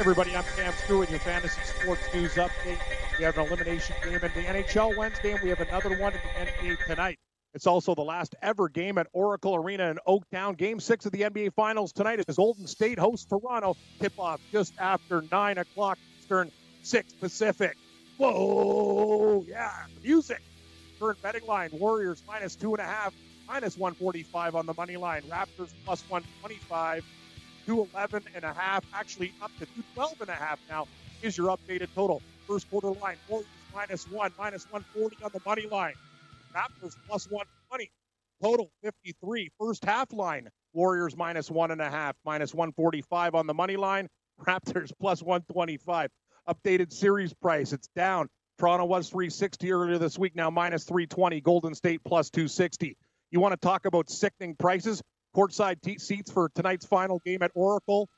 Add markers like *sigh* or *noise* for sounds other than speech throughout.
Everybody, I'm Cam Stewart your fantasy sports news update. We have an elimination game in the NHL Wednesday, and we have another one in the NBA tonight. It's also the last ever game at Oracle Arena in Oaktown. Game six of the NBA Finals tonight is Golden State hosts Toronto. Tip off just after 9 o'clock Eastern, 6 Pacific. Whoa, yeah, music. Current betting line Warriors minus two and a half, minus 145 on the money line. Raptors plus 125. 211 and a half, actually up to 212 and a half now is your updated total. First quarter line, Warriors minus one, minus 140 on the money line. Raptors plus 120, total 53. First half line, Warriors minus one and a half, minus 145 on the money line. *laughs* Raptors plus 125. Updated series price, it's down. Toronto was 360 earlier this week, now minus 320. Golden State plus 260. You want to talk about sickening prices? Courtside t- seats for tonight's final game at Oracle.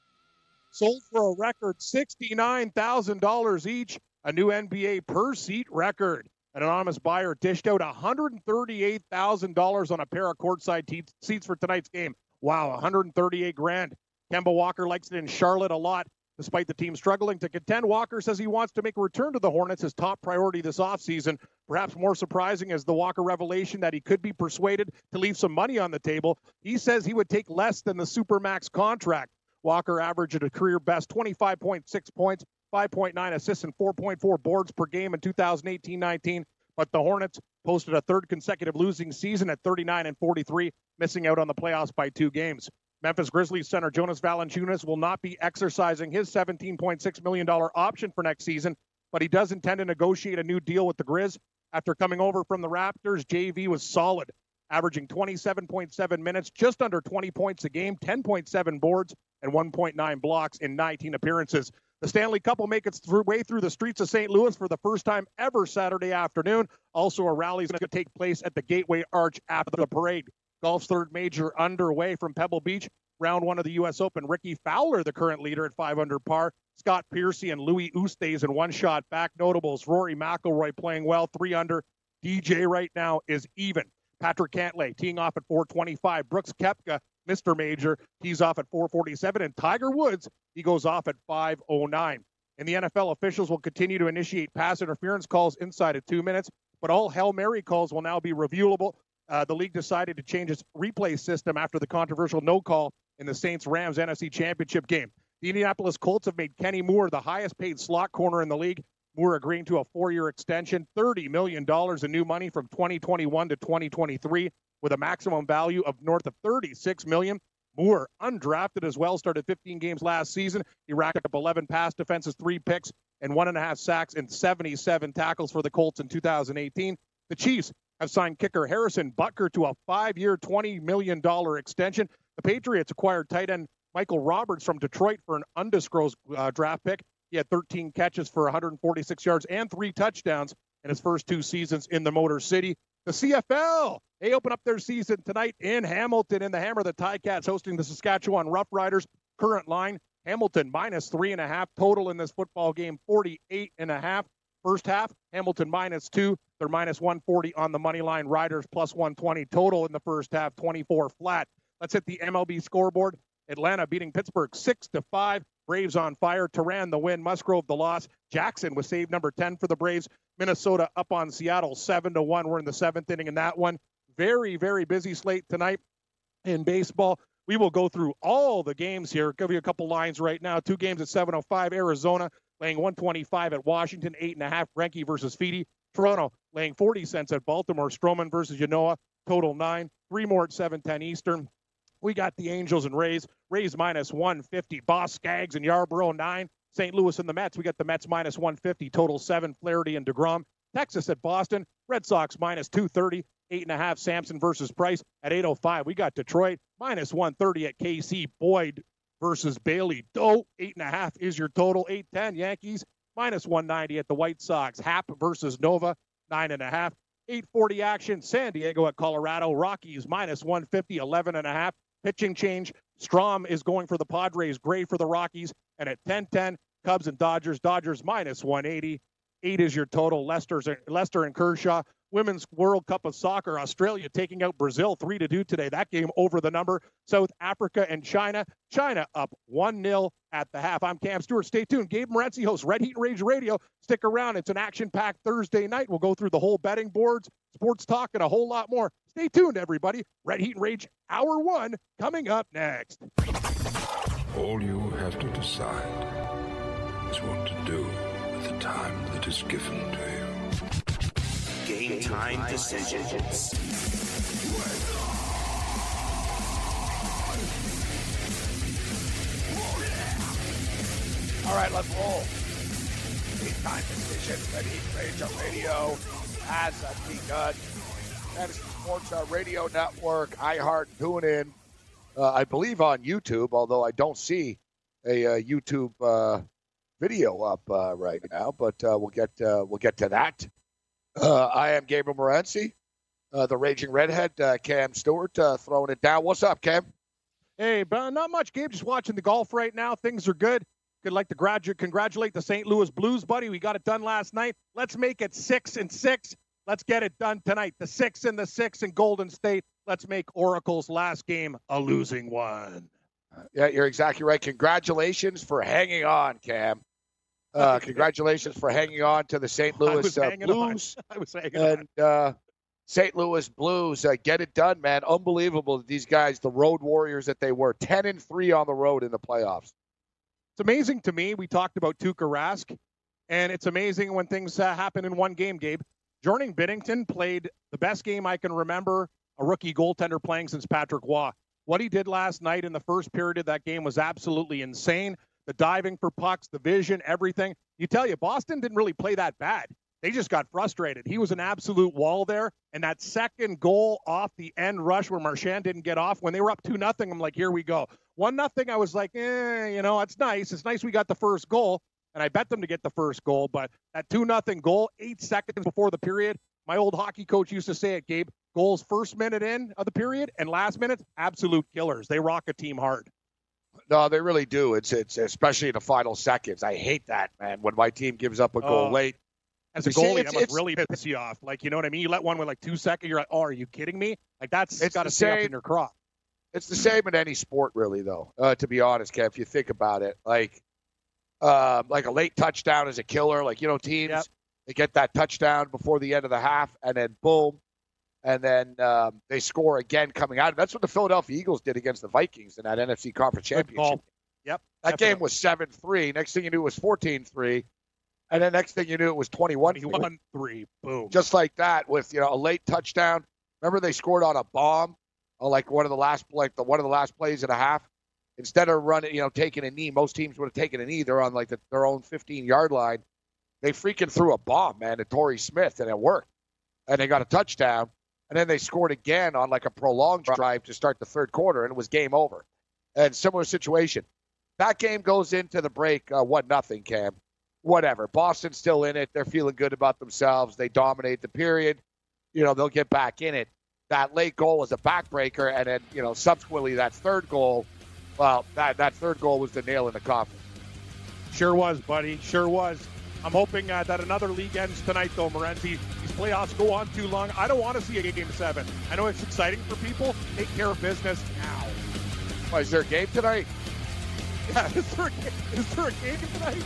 Sold for a record $69,000 each, a new NBA per seat record. An anonymous buyer dished out $138,000 on a pair of courtside te- seats for tonight's game. Wow, 138 grand. Kemba Walker likes it in Charlotte a lot. Despite the team struggling to contend, Walker says he wants to make a return to the Hornets his top priority this offseason. Perhaps more surprising is the Walker revelation that he could be persuaded to leave some money on the table. He says he would take less than the Supermax contract. Walker averaged a career best 25.6 points, 5.9 assists, and 4.4 boards per game in 2018 19. But the Hornets posted a third consecutive losing season at 39 and 43, missing out on the playoffs by two games. Memphis Grizzlies center Jonas Valanciunas will not be exercising his $17.6 million option for next season, but he does intend to negotiate a new deal with the Grizz. After coming over from the Raptors, JV was solid, averaging 27.7 minutes, just under 20 points a game, 10.7 boards, and 1.9 blocks in 19 appearances. The Stanley Cup will make its way through the streets of St. Louis for the first time ever Saturday afternoon. Also, a rally is going to take place at the Gateway Arch after the parade. Golf's third major underway from Pebble Beach. Round one of the U.S. Open. Rickie Fowler, the current leader at five under par. Scott Piercy and Louis Oosthuizen in one shot back. Notables Rory McIlroy playing well, three under. DJ right now is even. Patrick Cantlay teeing off at 425. Brooks Koepka, Mr. Major, tees off at 447. And Tiger Woods, he goes off at 509. And the NFL, officials will continue to initiate pass interference calls inside of two minutes, but all Hail Mary calls will now be reviewable uh, the league decided to change its replay system after the controversial no call in the Saints Rams NFC Championship game. The Indianapolis Colts have made Kenny Moore the highest paid slot corner in the league. Moore agreeing to a four year extension, $30 million in new money from 2021 to 2023, with a maximum value of north of 36 million. Moore, undrafted as well, started 15 games last season. He racked up 11 pass defenses, three picks, and one and a half sacks and 77 tackles for the Colts in 2018. The Chiefs have signed kicker Harrison Butker to a five year, $20 million extension. The Patriots acquired tight end Michael Roberts from Detroit for an undisclosed uh, draft pick. He had 13 catches for 146 yards and three touchdowns in his first two seasons in the Motor City. The CFL, they open up their season tonight in Hamilton in the Hammer. The Ticats hosting the Saskatchewan Roughriders. Current line, Hamilton minus three and a half total in this football game, 48 and a half. First half, Hamilton minus two. They're minus 140 on the money line. Riders plus 120 total in the first half, 24 flat. Let's hit the MLB scoreboard. Atlanta beating Pittsburgh six to five. Braves on fire. Teheran the win. Musgrove the loss. Jackson was saved number 10 for the Braves. Minnesota up on Seattle seven to one. We're in the seventh inning in that one. Very very busy slate tonight in baseball. We will go through all the games here. Give you a couple lines right now. Two games at 7:05. Arizona laying 125 at Washington, eight and a half. Greinke versus Fedde. Toronto laying 40 cents at Baltimore. Stroman versus Ynoa, total nine. Three more at 7:10 Eastern. We got the Angels and Rays. Rays minus 150. Boss Skaggs and Yarbrough nine. St. Louis and the Mets. We got the Mets minus 150. Total seven. Flaherty and Degrom. Texas at Boston. Red Sox minus 230. Eight and a half. Sampson versus Price at 805. We got Detroit minus 130 at KC. Boyd versus Bailey. Doe, eight and a half is your total. 810 Yankees minus 190 at the White Sox. Happ versus Nova, nine and a half. 840 action. San Diego at Colorado. Rockies minus 150, 11 and a half. Pitching change. Strahm is going for the Padres. Gray for the Rockies. And at 1010, Cubs and Dodgers. Dodgers minus 180. Eight is your total. Lester's, Lester and Kershaw. Women's World Cup of Soccer, Australia taking out Brazil 3 to 2 today. That game over the number. South Africa and China. China up 1 0 at the half. I'm Cam Stewart. Stay tuned. Gabe Morency hosts Red Heat and Rage Radio. Stick around. It's an action packed Thursday night. We'll go through the whole betting boards, sports talk, and a whole lot more. Stay tuned, everybody. Red Heat and Rage Hour 1 coming up next. All you have to decide is what to do with the time that is given to you. Game time decisions. All right, let's roll. Game time decisions. Red Heat Rage Radio has begun. Fantasy Sports uh, Radio Network, iHeart, tune in. Uh, I believe on YouTube, although I don't see a uh, YouTube uh, video up uh, right now, but uh, we'll get we'll get to that. I am Gabriel Morency, uh, the Raging Redhead, uh, Cam Stewart, throwing it down. What's up, Cam? Hey, but not much, Gabe. Just watching the golf right now. Things are good. Could like to graduate, congratulate the St. Louis Blues, buddy. We got it done last night. Let's make it six and six. Let's get it done tonight. The six and the six in Golden State. Let's make Oracle's last game a losing one. Yeah, you're exactly right. Congratulations for hanging on, Cam. Uh, *laughs* congratulations for hanging on to the St. Louis uh, *laughs* Blues. I was hanging and uh, St. Louis Blues uh, get it done, man. Unbelievable that these guys, the road warriors that they were, ten and three on the road in the playoffs. It's amazing to me. We talked about Tuukka Rask, and it's amazing when things uh, happen in one game, Gabe. Jordan Binnington played the best game I can remember a rookie goaltender playing since Patrick Roy. What he did last night in the first period of that game was absolutely insane. The diving for pucks, the vision, everything. You tell you, Boston didn't really play that bad. They just got frustrated. He was an absolute wall there. And that second goal off the end rush where Marchand didn't get off, when they were up 2 nothing, I'm like, here we go. 1 nothing, I was like, eh, you know, it's nice. It's nice we got the first goal. And I bet them to get the first goal. But that 2 nothing goal, eight seconds before the period, my old hockey coach used to say it, Gabe. Goals first minute in of the period and last minute, absolute killers. They rock a team hard. No, they really do. It's it's especially in the final seconds. I hate that, man. When my team gives up a goal Oh. late, As a goalie, that must really piss you off. Like, you know what I mean? You let one with like two seconds, you're like, oh, are you kidding me? Like, that's It's got to stay up in your crop. It's the same in any sport, really, though. Uh, to be honest, Kev, if you think about it, like, uh, like a late touchdown is a killer. Like you know, teams Yep. they get that touchdown before the end of the half, and then boom, and then um, they score again coming out. That's what the Philadelphia Eagles did against the Vikings in that NFC Conference Championship. Yep. That definitely. game was seven three. Next thing you knew, it was 14-3. and then next thing you knew, it was 21 21 3. Boom. just like that with you know a late touchdown. Remember they scored on a bomb like one of the last like the one of the last plays and a half. Instead of running, you know, taking a knee, most teams would have taken a knee. They're on like the, their own 15 yard line. They freaking threw a bomb, man, to Torrey Smith, and it worked. And they got a touchdown. And then they scored again on like a prolonged drive to start the third quarter, and it was game over. And similar situation. That game goes into the break, uh, one nothing, Cam. Whatever. Boston's still in it. They're feeling good about themselves. They dominate the period. You know, they'll get back in it. That late goal was a backbreaker, and then you know, subsequently that third goal. Well, that that third goal was the nail in the coffin. Sure was, buddy. Sure was. I'm hoping uh, that another league ends tonight, though, Morency. Playoffs go on too long. I don't want to see a game seven. I know it's exciting for people. Take care of business now. Why, is there a game tonight? *laughs* Yeah, is there a, is there a game tonight?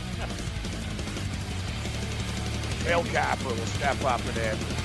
Whale Capper will step up and in.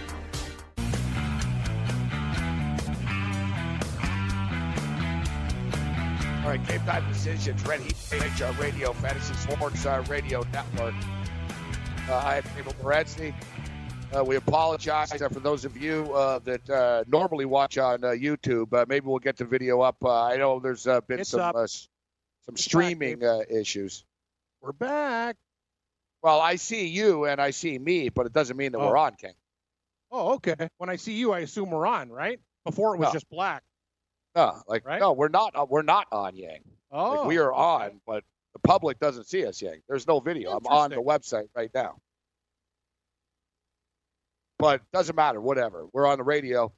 Decisions, Red Heat uh, Radio, Fantasy Sports uh, Radio Network. Uh, I'm Abel Morency. Uh, we apologize uh, for those of you uh, that uh, normally watch on uh, YouTube. Uh, maybe we'll get the video up. Uh, I know there's uh, been It's some uh, some streaming uh, issues. We're back. Well, I see you and I see me, but it doesn't mean that Oh. we're on, King. Oh, okay. When I see you, I assume we're on, right? Before it was No. just black. No, like Right? no, we're not. Uh, we're not on Yang. Oh, Like, we are on, but the public doesn't see us yet. There's no video. I'm on the website right now. But doesn't matter. Whatever. We're on the radio.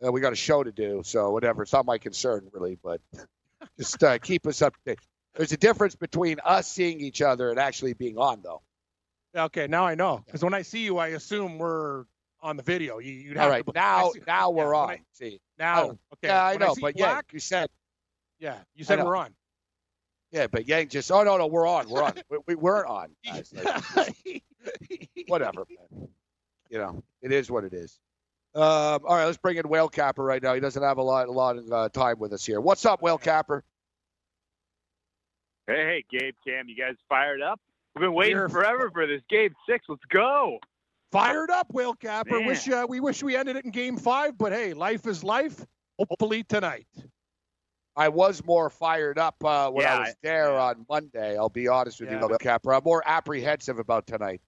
and we got a show to do, so whatever. It's not my concern really, but *laughs* just uh, keep us up to date. There's a difference between us seeing each other and actually being on, though. Okay, now I know. Because when I see you, I assume we're on the video. You, you'd have All right, to, now see- now we're yeah, on. I- see, now, Oh, okay. yeah, I know, see but yeah, you said yeah, you said we're on. Yeah, but Yang just oh no no we're on we're on *laughs* we, we weren't on. Like, *laughs* whatever, man. You know, it is what it is. Um, all right, let's bring in Whale Capper right now. He doesn't have a lot, a lot of uh, time with us here. What's up, Whale Capper? Hey, hey, Gabe, Cam, you guys fired up? We've been waiting We're- forever for this Game Six. Let's go. Fired up, Whale Capper. Man. Wish uh, we wish we ended it in Game Five, but hey, life is life. Hopefully tonight. I was more fired up uh, when Yeah, I was there yeah. on Monday. I'll be honest with Yeah. you, Capper. I'm more apprehensive about tonight.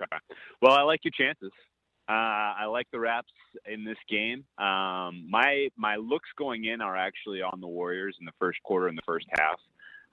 Okay. Well, I like your chances. Uh, I like the Raps in this game. Um, my my looks going in are actually on the Warriors in the first quarter and the first half.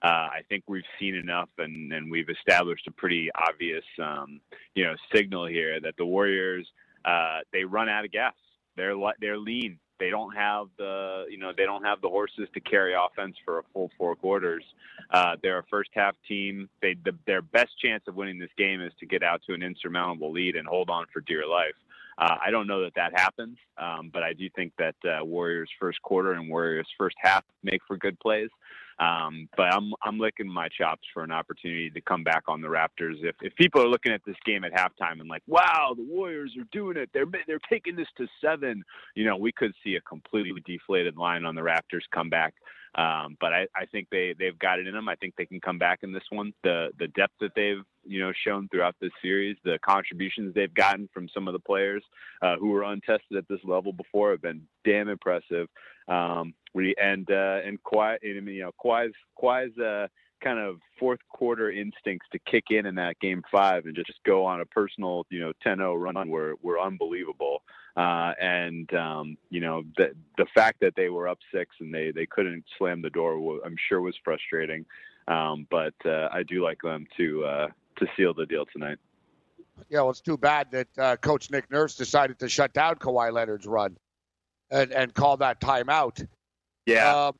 Uh, I think we've seen enough, and, and we've established a pretty obvious, um, you know, signal here that the Warriors uh, they run out of gas. They're they're lean. They don't have the you know they don't have the horses to carry offense for a full four quarters. Uh, they're a first half team. They the, their best chance of winning this game is to get out to an insurmountable lead and hold on for dear life. Uh, I don't know that that happens, um, but I do think that uh, Warriors first quarter and Warriors first half make for good plays. Um, but I'm I'm licking my chops for an opportunity to come back on the Raptors. If if people are looking at this game at halftime and like, wow, the Warriors are doing it, they're they're taking this to seven. You know, we could see a completely deflated line on the Raptors come back. Um, but I, I think they they've got it in them. I think they can come back in this one. The the depth that they've you know shown throughout this series, the contributions they've gotten from some of the players uh, who were untested at this level before have been damn impressive. Um, we and uh, and Kawhi, you know, Kawhi's Kawhi's uh, kind of fourth quarter instincts to kick in in that game five and just go on a personal you know 10-0 run were were unbelievable. Uh, and um, you know the the fact that they were up six and they they couldn't slam the door, I'm sure was frustrating. Um, but uh, I do like them to uh, to seal the deal tonight. Yeah, well, it's too bad that uh, Coach Nick Nurse decided to shut down Kawhi Leonard's run and, and call that timeout. Yeah, Um,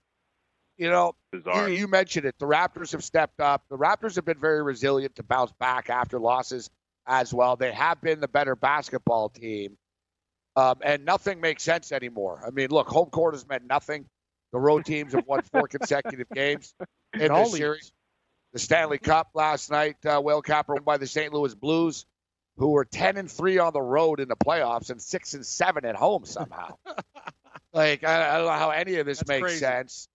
you know, you, you mentioned it. The Raptors have stepped up. The Raptors have been very resilient to bounce back after losses as well. They have been the better basketball team. Um, and nothing makes sense anymore. I mean, look, home court has meant nothing. The road teams have won four *laughs* consecutive games in all this leagues. series. The Stanley Cup last night, uh, Whale Capper won by the St. Louis Blues, who were ten and three on the road in the playoffs and six and seven at home somehow. *laughs* like I, I don't know how any of this That's makes crazy. sense.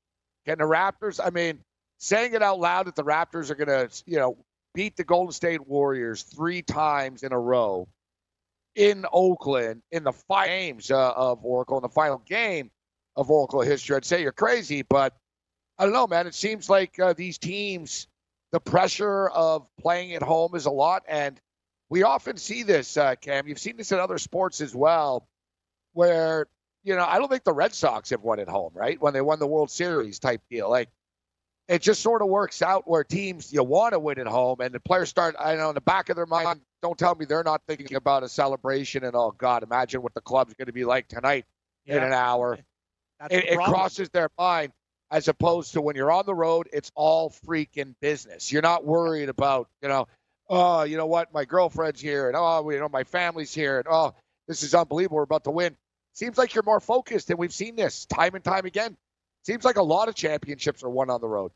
Can the Raptors? I mean, saying it out loud that the Raptors are going to, you know, beat the Golden State Warriors three times in a row in Oakland in the five games uh, of Oracle in the final game of Oracle history, I'd say you're crazy. But I don't know, man. It seems like uh, these teams, the pressure of playing at home is a lot, and we often see this, uh, Cam. You've seen this in other sports as well, where you know I don't think the Red Sox have won at home, right? When they won the World Series type deal, like it just sort of works out where teams you want to win at home, and the players start. I know in the back of their mind, don't tell me they're not thinking about a celebration and oh God, imagine what the club's going to be like tonight in an hour That's it, it crosses their mind as opposed to when you're on the road it's all freaking business you're not worried about you know oh you know what my girlfriend's here and oh you know my family's here and oh this is unbelievable we're about to win seems like you're more focused and we've seen this time and time again seems like a lot of championships are won on the road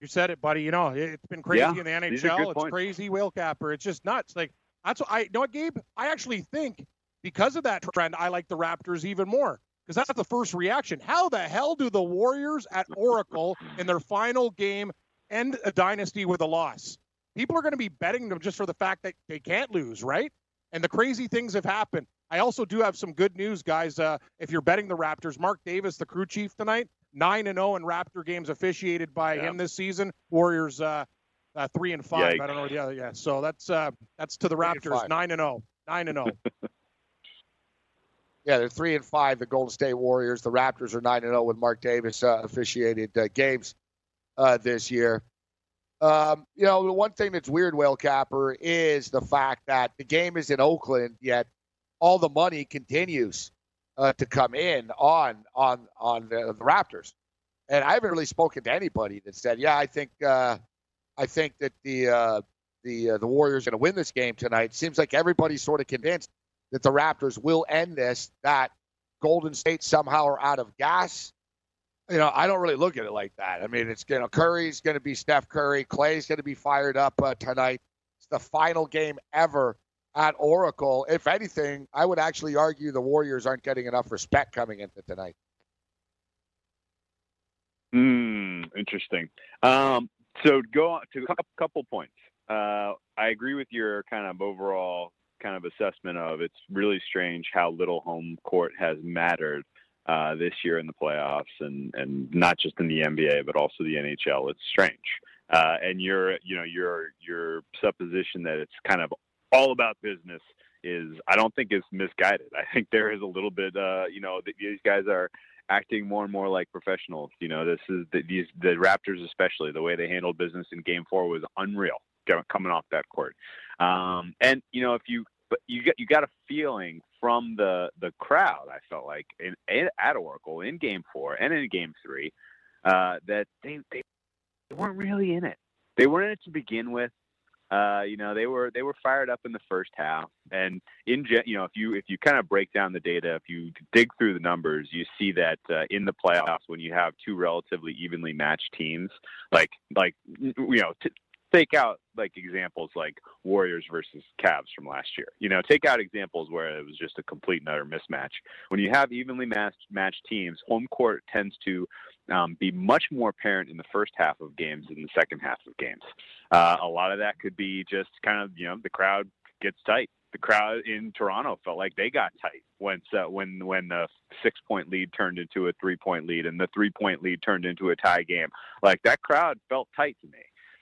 You said it, buddy. You know, it's been crazy Yeah, in the NHL. It's points. crazy, Whale Capper. It's just nuts. Like that's what I you know what, Gabe. I actually think because of that trend, I like the Raptors even more because that's the first reaction. How the hell do the Warriors at Oracle in their final game end a dynasty with a loss? People are going to be betting them just for the fact that they can't lose, right? And the crazy things have happened. I also do have some good news, guys. Uh, if you're betting the Raptors, Mark Davis, the crew chief tonight, nine and zero in Raptor games officiated by yeah. him this season. Warriors uh, uh, three and five. Yikes. I don't know the other. Yeah, so that's uh, that's to the Raptors, nine and zero, nine and zero. *laughs* yeah, they're three and five. The Golden State Warriors. The Raptors are nine and zero with Mark Davis uh, officiated uh, games uh, this year. Um, you know, the one thing that's weird, Whale Capper, is the fact that the game is in Oakland, yet all the money continues uh, to come in on on on the, the, Raptors. And I haven't really spoken to anybody that said, "Yeah, I think uh, I think that the the uh, the Warriors are going to win this game tonight." Seems like everybody's sort of convinced that the Raptors will end this. That Golden State somehow are out of gas you know, I don't really look at it like that. I mean, it's you know, Curry's going to be Steph Curry, Clay's going to be fired up uh, tonight. It's the final game ever at Oracle. If anything, I would actually argue the Warriors aren't getting enough respect coming into tonight. Hmm, interesting. Um, so go on to a couple points. Uh, I agree with your kind of overall kind of assessment of it's really strange how little home court has mattered uh, this year in the playoffs, and and not just in the NBA, but also the NHL. It's strange. Uh, and your you know your your supposition that it's kind of all about business is I don't think is misguided. I think there is a little bit uh, you know these guys are acting more and more like professionals. You know this is the, these the Raptors especially the way they handled business in Game Four was unreal coming off that court. Um, and you know if you but you got you got a feeling from the the crowd. I felt like in, in at Oracle in Game Four and in Game Three uh, that they they weren't really in it. They weren't in it to begin with. Uh, you know, they were they were fired up in the first half, and in you know, if you if you kind of break down the data, if you dig through the numbers, you see that uh, in the playoffs, when you have two relatively evenly matched teams, like like you know, t- take out like examples like Warriors versus Cavs from last year. You know, take out examples where it was just a complete and utter mismatch. When you have evenly matched matched teams, home court tends to um, be much more apparent in the first half of games than the second half of games. Uh, a lot of that could be just kind of you know the crowd gets tight. The crowd in Toronto felt like they got tight when uh, when when the six point lead turned into a three point lead and the three point lead turned into a tie game. Like that crowd felt tight to me.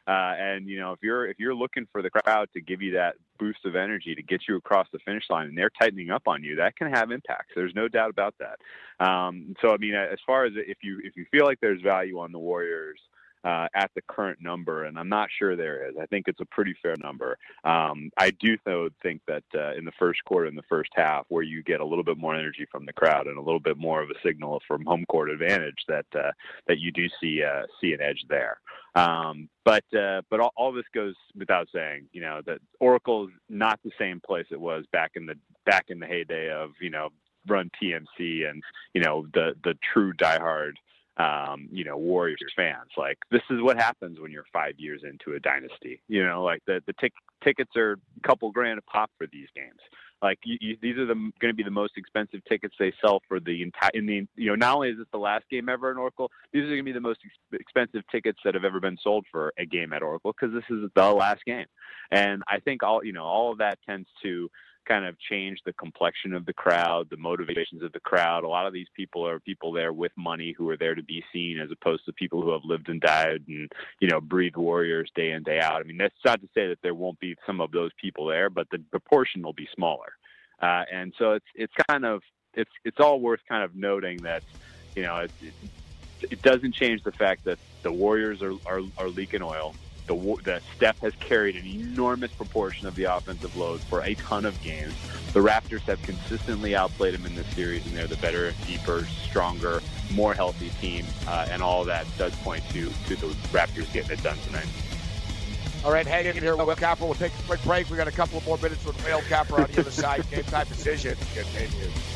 Uh, and you know, if you're if you're looking for the crowd to give you that boost of energy to get you across the finish line, and they're tightening up on you, that can have impacts. There's no doubt about that. Um, so, I mean, as far as if you if you feel like there's value on the Warriors uh, at the current number, and I'm not sure there is. I think it's a pretty fair number. Um, I do though think that uh, in the first quarter, in the first half, where you get a little bit more energy from the crowd and a little bit more of a signal from home court advantage, that uh, that you do see uh, see an edge there. Um, but uh, but all, all, this goes without saying, you know, that Oracle is not the same place it was back in the back in the heyday of you know run TMC and you know the the true diehard um, you know, Warriors fans. Like this is what happens when you're five years into a dynasty. You know, like the the tic- tickets are a couple grand a pop for these games. Like you, you, these are the going to be the most expensive tickets they sell for the entire. In the you know, not only is this the last game ever in Oracle, these are going to be the most ex- expensive tickets that have ever been sold for a game at Oracle because this is the last game. And I think all you know, all of that tends to kind of change the complexion of the crowd, the motivations of the crowd. A lot of these people are people there with money who are there to be seen as opposed to people who have lived and died and, you know, breathed warriors day in, day out. I mean, that's not to say that there won't be some of those people there, but the proportion will be smaller. Uh, and so it's, it's kind of, it's, it's all worth kind of noting that, you know, it, it, it doesn't change the fact that the Warriors are, are, are leaking oil the, the Steph has carried an enormous proportion of the offensive load for a ton of games. The Raptors have consistently outplayed him in this series, and they're the better, deeper, stronger, more healthy team, uh, and all that does point to to the Raptors getting it done tonight. All right, hang in here, Whale Capper. We'll take a quick break. We got a couple of more minutes with Whale Capper on the other side. Game time decision continues.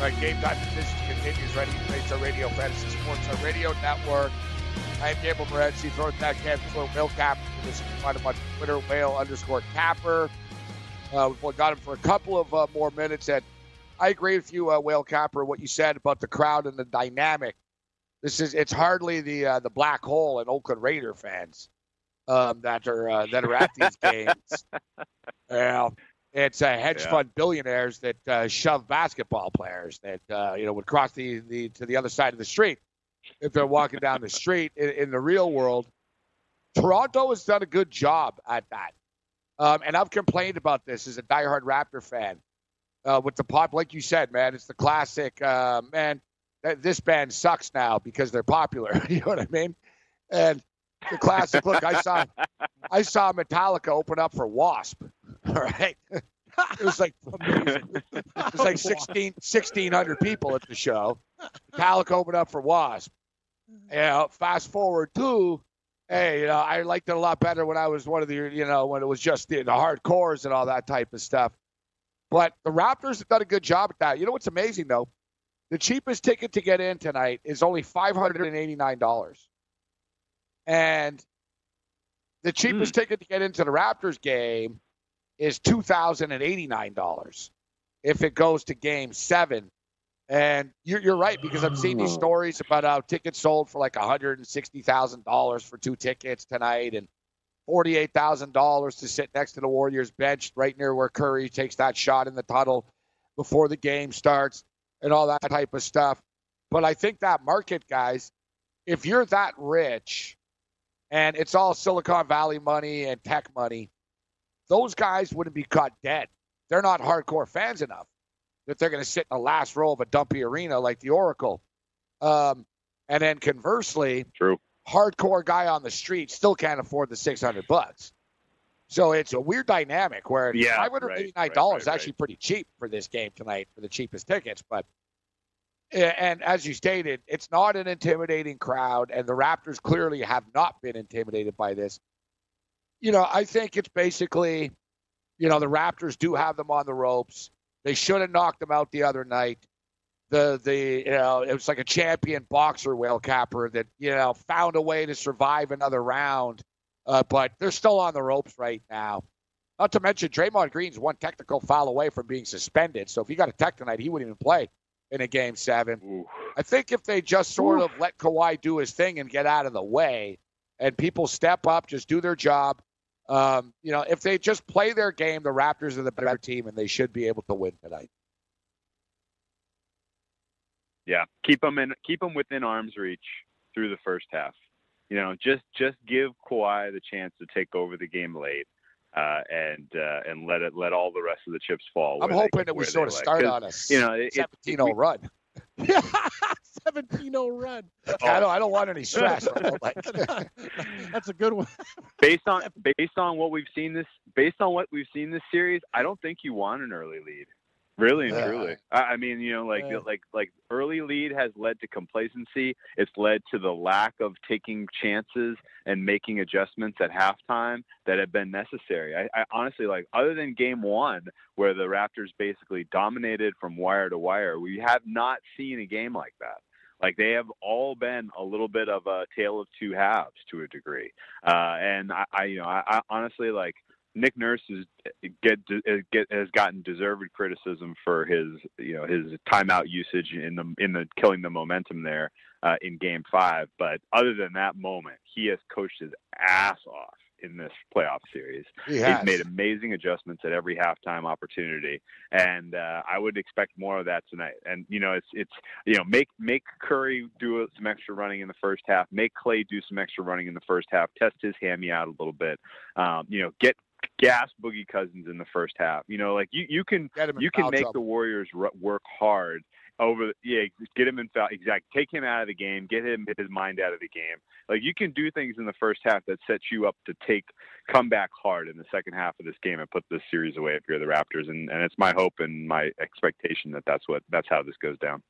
All right, game time decision continues. Ready to face our radio fantasy sports, our radio network. I am Gabriel Morency, throwing that cap for Whale Capper. This you can find him on Twitter, whale underscore capper. Uh, we've got him for a couple of uh, more minutes. And I agree with you, uh, Whale Capper, what you said about the crowd and the dynamic. This is it's hardly the uh, the black hole and Oakland Raider fans um, that are uh, that are at these *laughs* games. Well, it's uh, hedge Yeah. fund billionaires that uh, shove basketball players that uh, you know would cross the, the to the other side of the street if they're walking down the *laughs* street. In, in the real world, Toronto has done a good job at that, um, and I've complained about this as a diehard Raptor fan. Uh, with the pop, like you said, man, it's the classic. Uh, man, th- this band sucks now because they're popular. *laughs* you know what I mean? And the classic. Look, I saw *laughs* I saw Metallica open up for Wasp. *laughs* All right. It was like *laughs* it was like *laughs* 16, 1,600 people at the show. Metallica opened up for Wasp. You know, fast forward to, hey, you know, I liked it a lot better when I was one of the, you know, when it was just the, the hardcores and all that type of stuff. But the Raptors have done a good job at that. You know what's amazing though? The cheapest ticket to get in tonight is only five hundred and eighty nine dollars, and the cheapest hmm. ticket to get into the Raptors game is two thousand and eighty nine dollars if it goes to Game Seven. And you're, you're right because I'm seeing these stories about how tickets sold for like one hundred and sixty thousand dollars for two tickets tonight, and forty-eight thousand dollars to sit next to the Warriors bench, right near where Curry takes that shot in the tunnel before the game starts, and all that type of stuff. But I think that market, guys, if you're that rich, and it's all Silicon Valley money and tech money, those guys wouldn't be caught dead. They're not hardcore fans enough that they're going to sit in the last row of a dumpy arena like the Oracle. Um, and then conversely, True. hardcore guy on the street still can't afford the 600 bucks. So it's a weird dynamic where Yeah, $589 right, right, is right, actually pretty cheap for this game tonight for the cheapest tickets. But and as you stated, it's not an intimidating crowd, and the Raptors clearly have not been intimidated by this. You know, I think it's basically, you know, the Raptors do have them on the ropes. They should have knocked them out the other night. The the you know it was like a champion boxer, Whale Capper, that you know found a way to survive another round, uh, but they're still on the ropes right now. Not to mention Draymond Green's one technical foul away from being suspended. So if he got a tech tonight, he wouldn't even play in a game seven. Ooh. I think if they just sort of let Kawhi do his thing and get out of the way, and people step up, just do their job. Um, you know, if they just play their game, the Raptors are the better team, and they should be able to win tonight. Yeah, keep them in, keep them within arm's reach through the first half. You know, just just give Kawhi the chance to take over the game late, uh, and uh, and let it let all the rest of the chips fall. I'm where they- hoping that we sort of like. start on a You know, it, it, *laughs* 17 0 run. 17 0 run. I don't, I don't want any stress. *laughs* Oh like, *laughs* That's a good one. based on based on what we've seen this based on what we've seen this series, I don't think you want an early lead. Really and Yeah. truly. I, I mean, you know, like Yeah. like like early lead has led to complacency. It's led to the lack of taking chances and making adjustments at halftime that have been necessary. I, I honestly like other than game one where the Raptors basically dominated from wire to wire, we have not seen a game like that. Like they have all been a little bit of a tale of two halves to a degree. Uh, and I, I, you know, I, I honestly like Nick Nurse is get, get has gotten deserved criticism for his you know his timeout usage in the in the killing the momentum there uh, in Game Five. But other than that moment, he has coached his ass off in this playoff series. He He's made amazing adjustments at every halftime opportunity, and uh, I would expect more of that tonight. And you know, it's it's you know make make Curry do some extra running in the first half, make Clay do some extra running in the first half, test his hammy out a little bit. Um, you know, get gas Boogie Cousins in the first half. You know, like you you can Get him in you can make trouble. the Warriors r- work hard over yeah get him in foul exact take him out of the game get him his mind out of the game like you can do things in the first half that sets you up to take come back hard in the second half of this game and put this series away if you're the Raptors and and it's my hope and my expectation that that's what that's how this goes down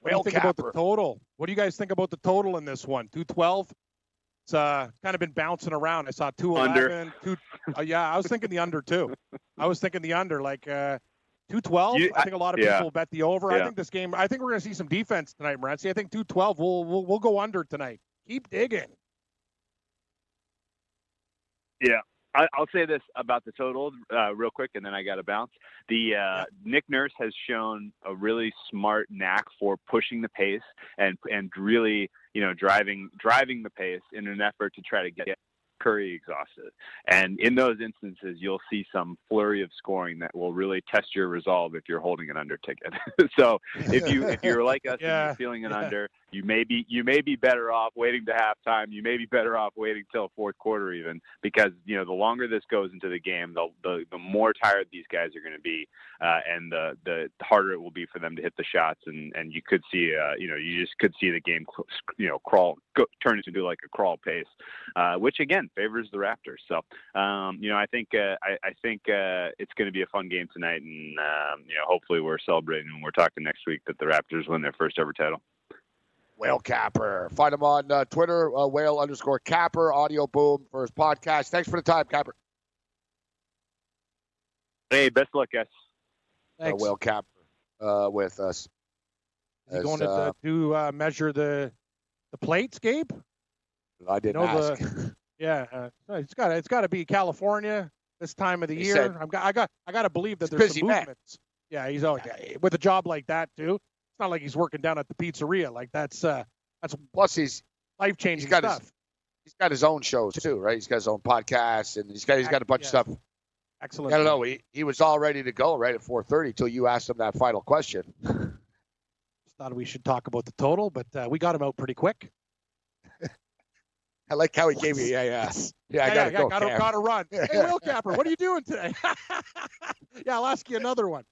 What do you Whale think about the total? What do you guys think about the total in this one? 212? It's uh, kind of been bouncing around. I saw 211, two, uh, yeah, I was thinking the under too. I was thinking the under, like uh, 212. You- I think a lot of yeah. people bet the over. I think this game, I think we're going to see some defense tonight, Morency. I think 212, we'll, we'll, we'll go under tonight. Keep digging. Yeah. I, I'll say this about the total uh, real quick, and then I got to bounce. The uh, Nick Nurse has shown a really smart knack for pushing the pace and and really you know driving driving the pace in an effort to try to get Curry exhausted. And in those instances, you'll see some flurry of scoring that will really test your resolve if you're holding an under ticket. *laughs* so if you if you're like us and you're feeling an Yeah. under, you may be you may be better off waiting to halftime. You may be better off waiting till fourth quarter even because you know the longer this goes into the game, the the, the more tired these guys are going to be, uh, and the the harder it will be for them to hit the shots. And and you could see uh, you know you just could see the game you know crawl go, turn into like a crawl pace, uh, which again favors the Raptors. So um, you know I think uh, I, I think uh, it's going to be a fun game tonight, and um, you know hopefully we're celebrating when we're talking next week that the Raptors win their first ever title. Whale Capper. Find him on uh, Twitter, uh, whale underscore Capper, Audioboom for his podcast. Thanks for the time, Capper. Hey, best of luck, guys. Uh, Thanks. whale Capper uh, with us. Is he going to, uh, to uh, measure the the plates, Gabe? I didn't know ask. *laughs* Yeah, uh, it's got it's got to be California this time of the He year. said- I'm, got- I got I got to believe that there's busy some man. movements. Yeah, he's always with a job like that too. Not like he's working down at the pizzeria. Like that's uh that's Plus, he's life changing he's got his- stuff. he's got his own shows too, right? He's got his own podcast, and he's got he's got a bunch Yeah. of stuff. Excellent. I don't know. He, he was all ready to go right at 4:30 until you asked him that final question. *laughs* Just thought we should talk about the total, but uh, we got him out pretty quick. I like how he gave you yeah yeah yeah. I yeah, gotta yeah, go. gotta, gotta run. *laughs* Hey, Whale Capper, what are you doing today? *laughs* yeah, I'll ask you another one.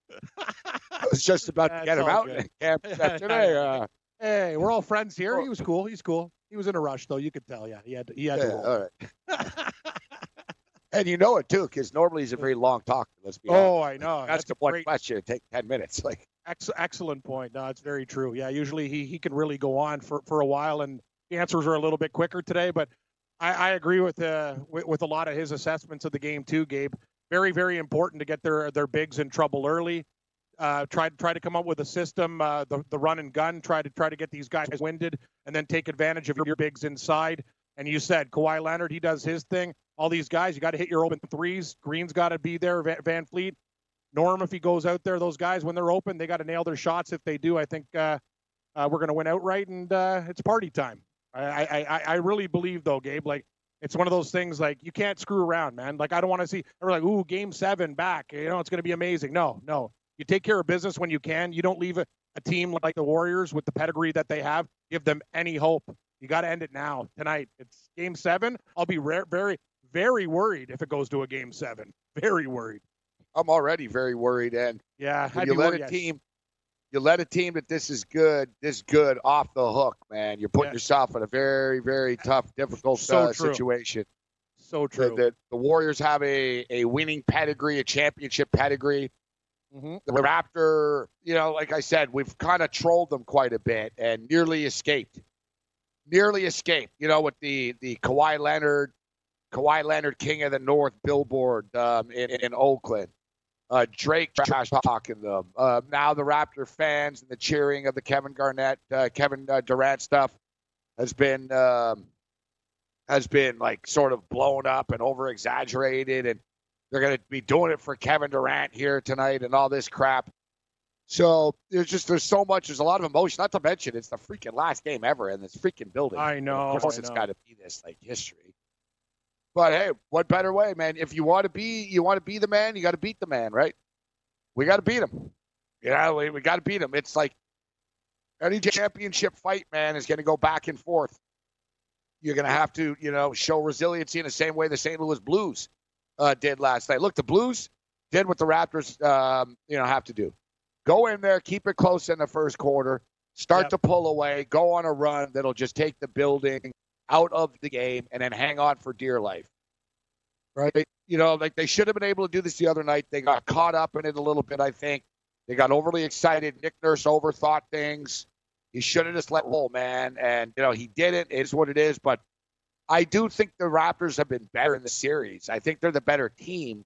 I was just *laughs* about to get him out. said today. Uh, Hey, we're all friends here. He was cool. He's cool. He was in a rush though. You could tell. Yeah, he had to, he had yeah, to all right. And you know it too, because normally he's a very long talker. Let's be honest. Oh, I know. That's, That's the one great, question. Take ten minutes. Like ex- excellent point. No, it's very true. Yeah, usually he, he can really go on for, for a while, and answers are a little bit quicker today. But I, I agree with, uh, with with a lot of his assessments of the game too, Gabe. Very very important to get their their bigs in trouble early. Uh, try try to come up with a system, uh, the the run and gun. Try to try to get these guys winded, and then take advantage of your bigs inside. And you said Kawhi Leonard, he does his thing. All these guys, you got to hit your open threes. Green's got to be there. Van, VanVleet, Norm, if he goes out there, those guys when they're open, they got to nail their shots. If they do, I think uh, uh, we're going to win outright, and uh, it's party time. I, I, I, really believe though, Gabe. Like it's one of those things like you can't screw around, man. Like I don't want to see. They're like, ooh, game seven back. You know, it's going to be amazing. No, no. You take care of business when you can. You don't leave a, a team like the Warriors with the pedigree that they have. Give them any hope. You got to end it now tonight. It's game seven. I'll be rare, very, very worried if it goes to a game seven. Very worried. I'm already very worried. And Yeah, when I'd you let worried. a team, you let a team that this is good, this good off the hook, man. You're putting Yeah. yourself in a very, very tough, difficult So uh, true. situation. So The, true. the, the Warriors have a, a winning pedigree, a championship pedigree. hmm The Raptor, you know, like I said, we've kind of trolled them quite a bit and nearly escaped. Nearly escaped, you know, with the the Kawhi Leonard, Kawhi Leonard King of the North billboard um, in, in Oakland. Uh, Drake trash talking them. Uh, now the Raptor fans and the cheering of the Kevin Garnett, uh, Kevin uh, Durant stuff has been um, has been like sort of blown up and over exaggerated, and they're going to be doing it for Kevin Durant here tonight and all this crap. So there's just there's so much. There's a lot of emotion. Not to mention it's the freaking last game ever in this freaking building. I know. Of course, I it's know. got to be this like history. But hey, what better way, man? If you want to be, you want to be the man, you got to beat the man, right? We got to beat him. Yeah, we, we got to beat him. It's like any championship fight, man, is going to go back and forth. You're going to have to, you know, show resiliency in the same way the St. Louis Blues uh, did last night. Look, the Blues did what the Raptors, um, you know, have to do. Go in there, keep it close in the first quarter, start Yep. to pull away, go on a run that'll just take the building out of the game, and then hang on for dear life. Right? You know, like they should have been able to do this the other night. They got caught up in it a little bit, I think. They got overly excited. Nick Nurse overthought things. He should have just let roll, man. And, you know, he didn't. It is what it is. But I do think the Raptors have been better in the series. I think they're the better team.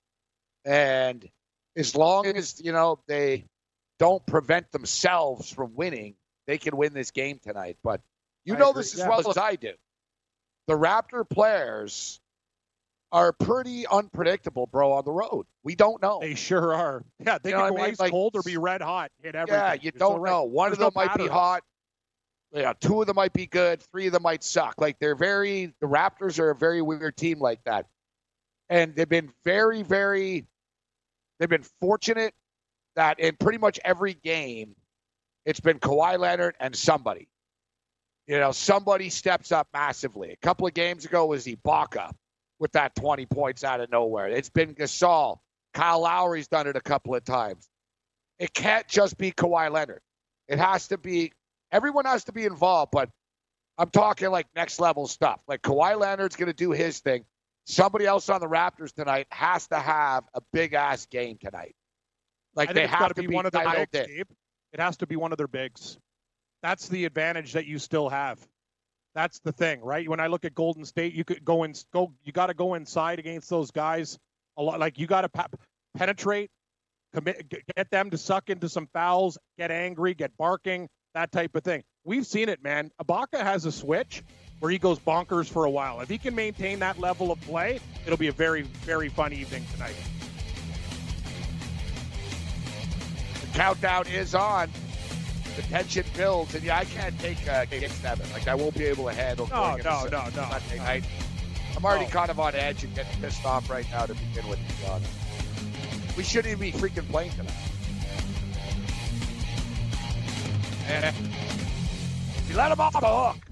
And as long as, you know, they don't prevent themselves from winning, they can win this game tonight. But you I know agree. this as Yeah, well as I do. The Raptor players are pretty unpredictable, bro, on the road. We don't know. They sure are. Yeah, they You can go I mean? ice Like- cold or be red hot. Hit everything. Yeah, you You're don't right. know. One There's of them no might be hot. Yeah, two of them might be good. Three of them might suck. Like they're very. The Raptors are a very weird team like that, and they've been very, very. They've been fortunate that in pretty much every game, it's been Kawhi Leonard and somebody. You know, somebody steps up massively. A couple of games ago was Ibaka with that 20 points out of nowhere. It's been Gasol. Kyle Lowry's done it a couple of times. It can't just be Kawhi Leonard. It has to be everyone has to be involved, but I'm talking like next level stuff. Like Kawhi Leonard's going to do his thing. Somebody else on the Raptors tonight has to have a big ass game tonight. Like they have to be, be one of dialed bigs, It has to be one of their bigs. That's the advantage that you still have. That's the thing, right? When I look at Golden State, you could go in, go. You got to go inside against those guys a lot. Like you got to pa- penetrate, commit, get them to suck into some fouls, get angry, get barking, that type of thing. We've seen it, man. Ibaka has a switch where he goes bonkers for a while. If he can maintain that level of play, it'll be a very, very fun evening tonight. The countdown is on. The tension builds, and yeah, I can't take uh, game seven. Like I won't be able to handle. No, no, no, no, no. night. I'm already No. kind of on edge and getting pissed off right now to begin with. To be honest. We shouldn't even be freaking playing tonight. And we let them off the hook.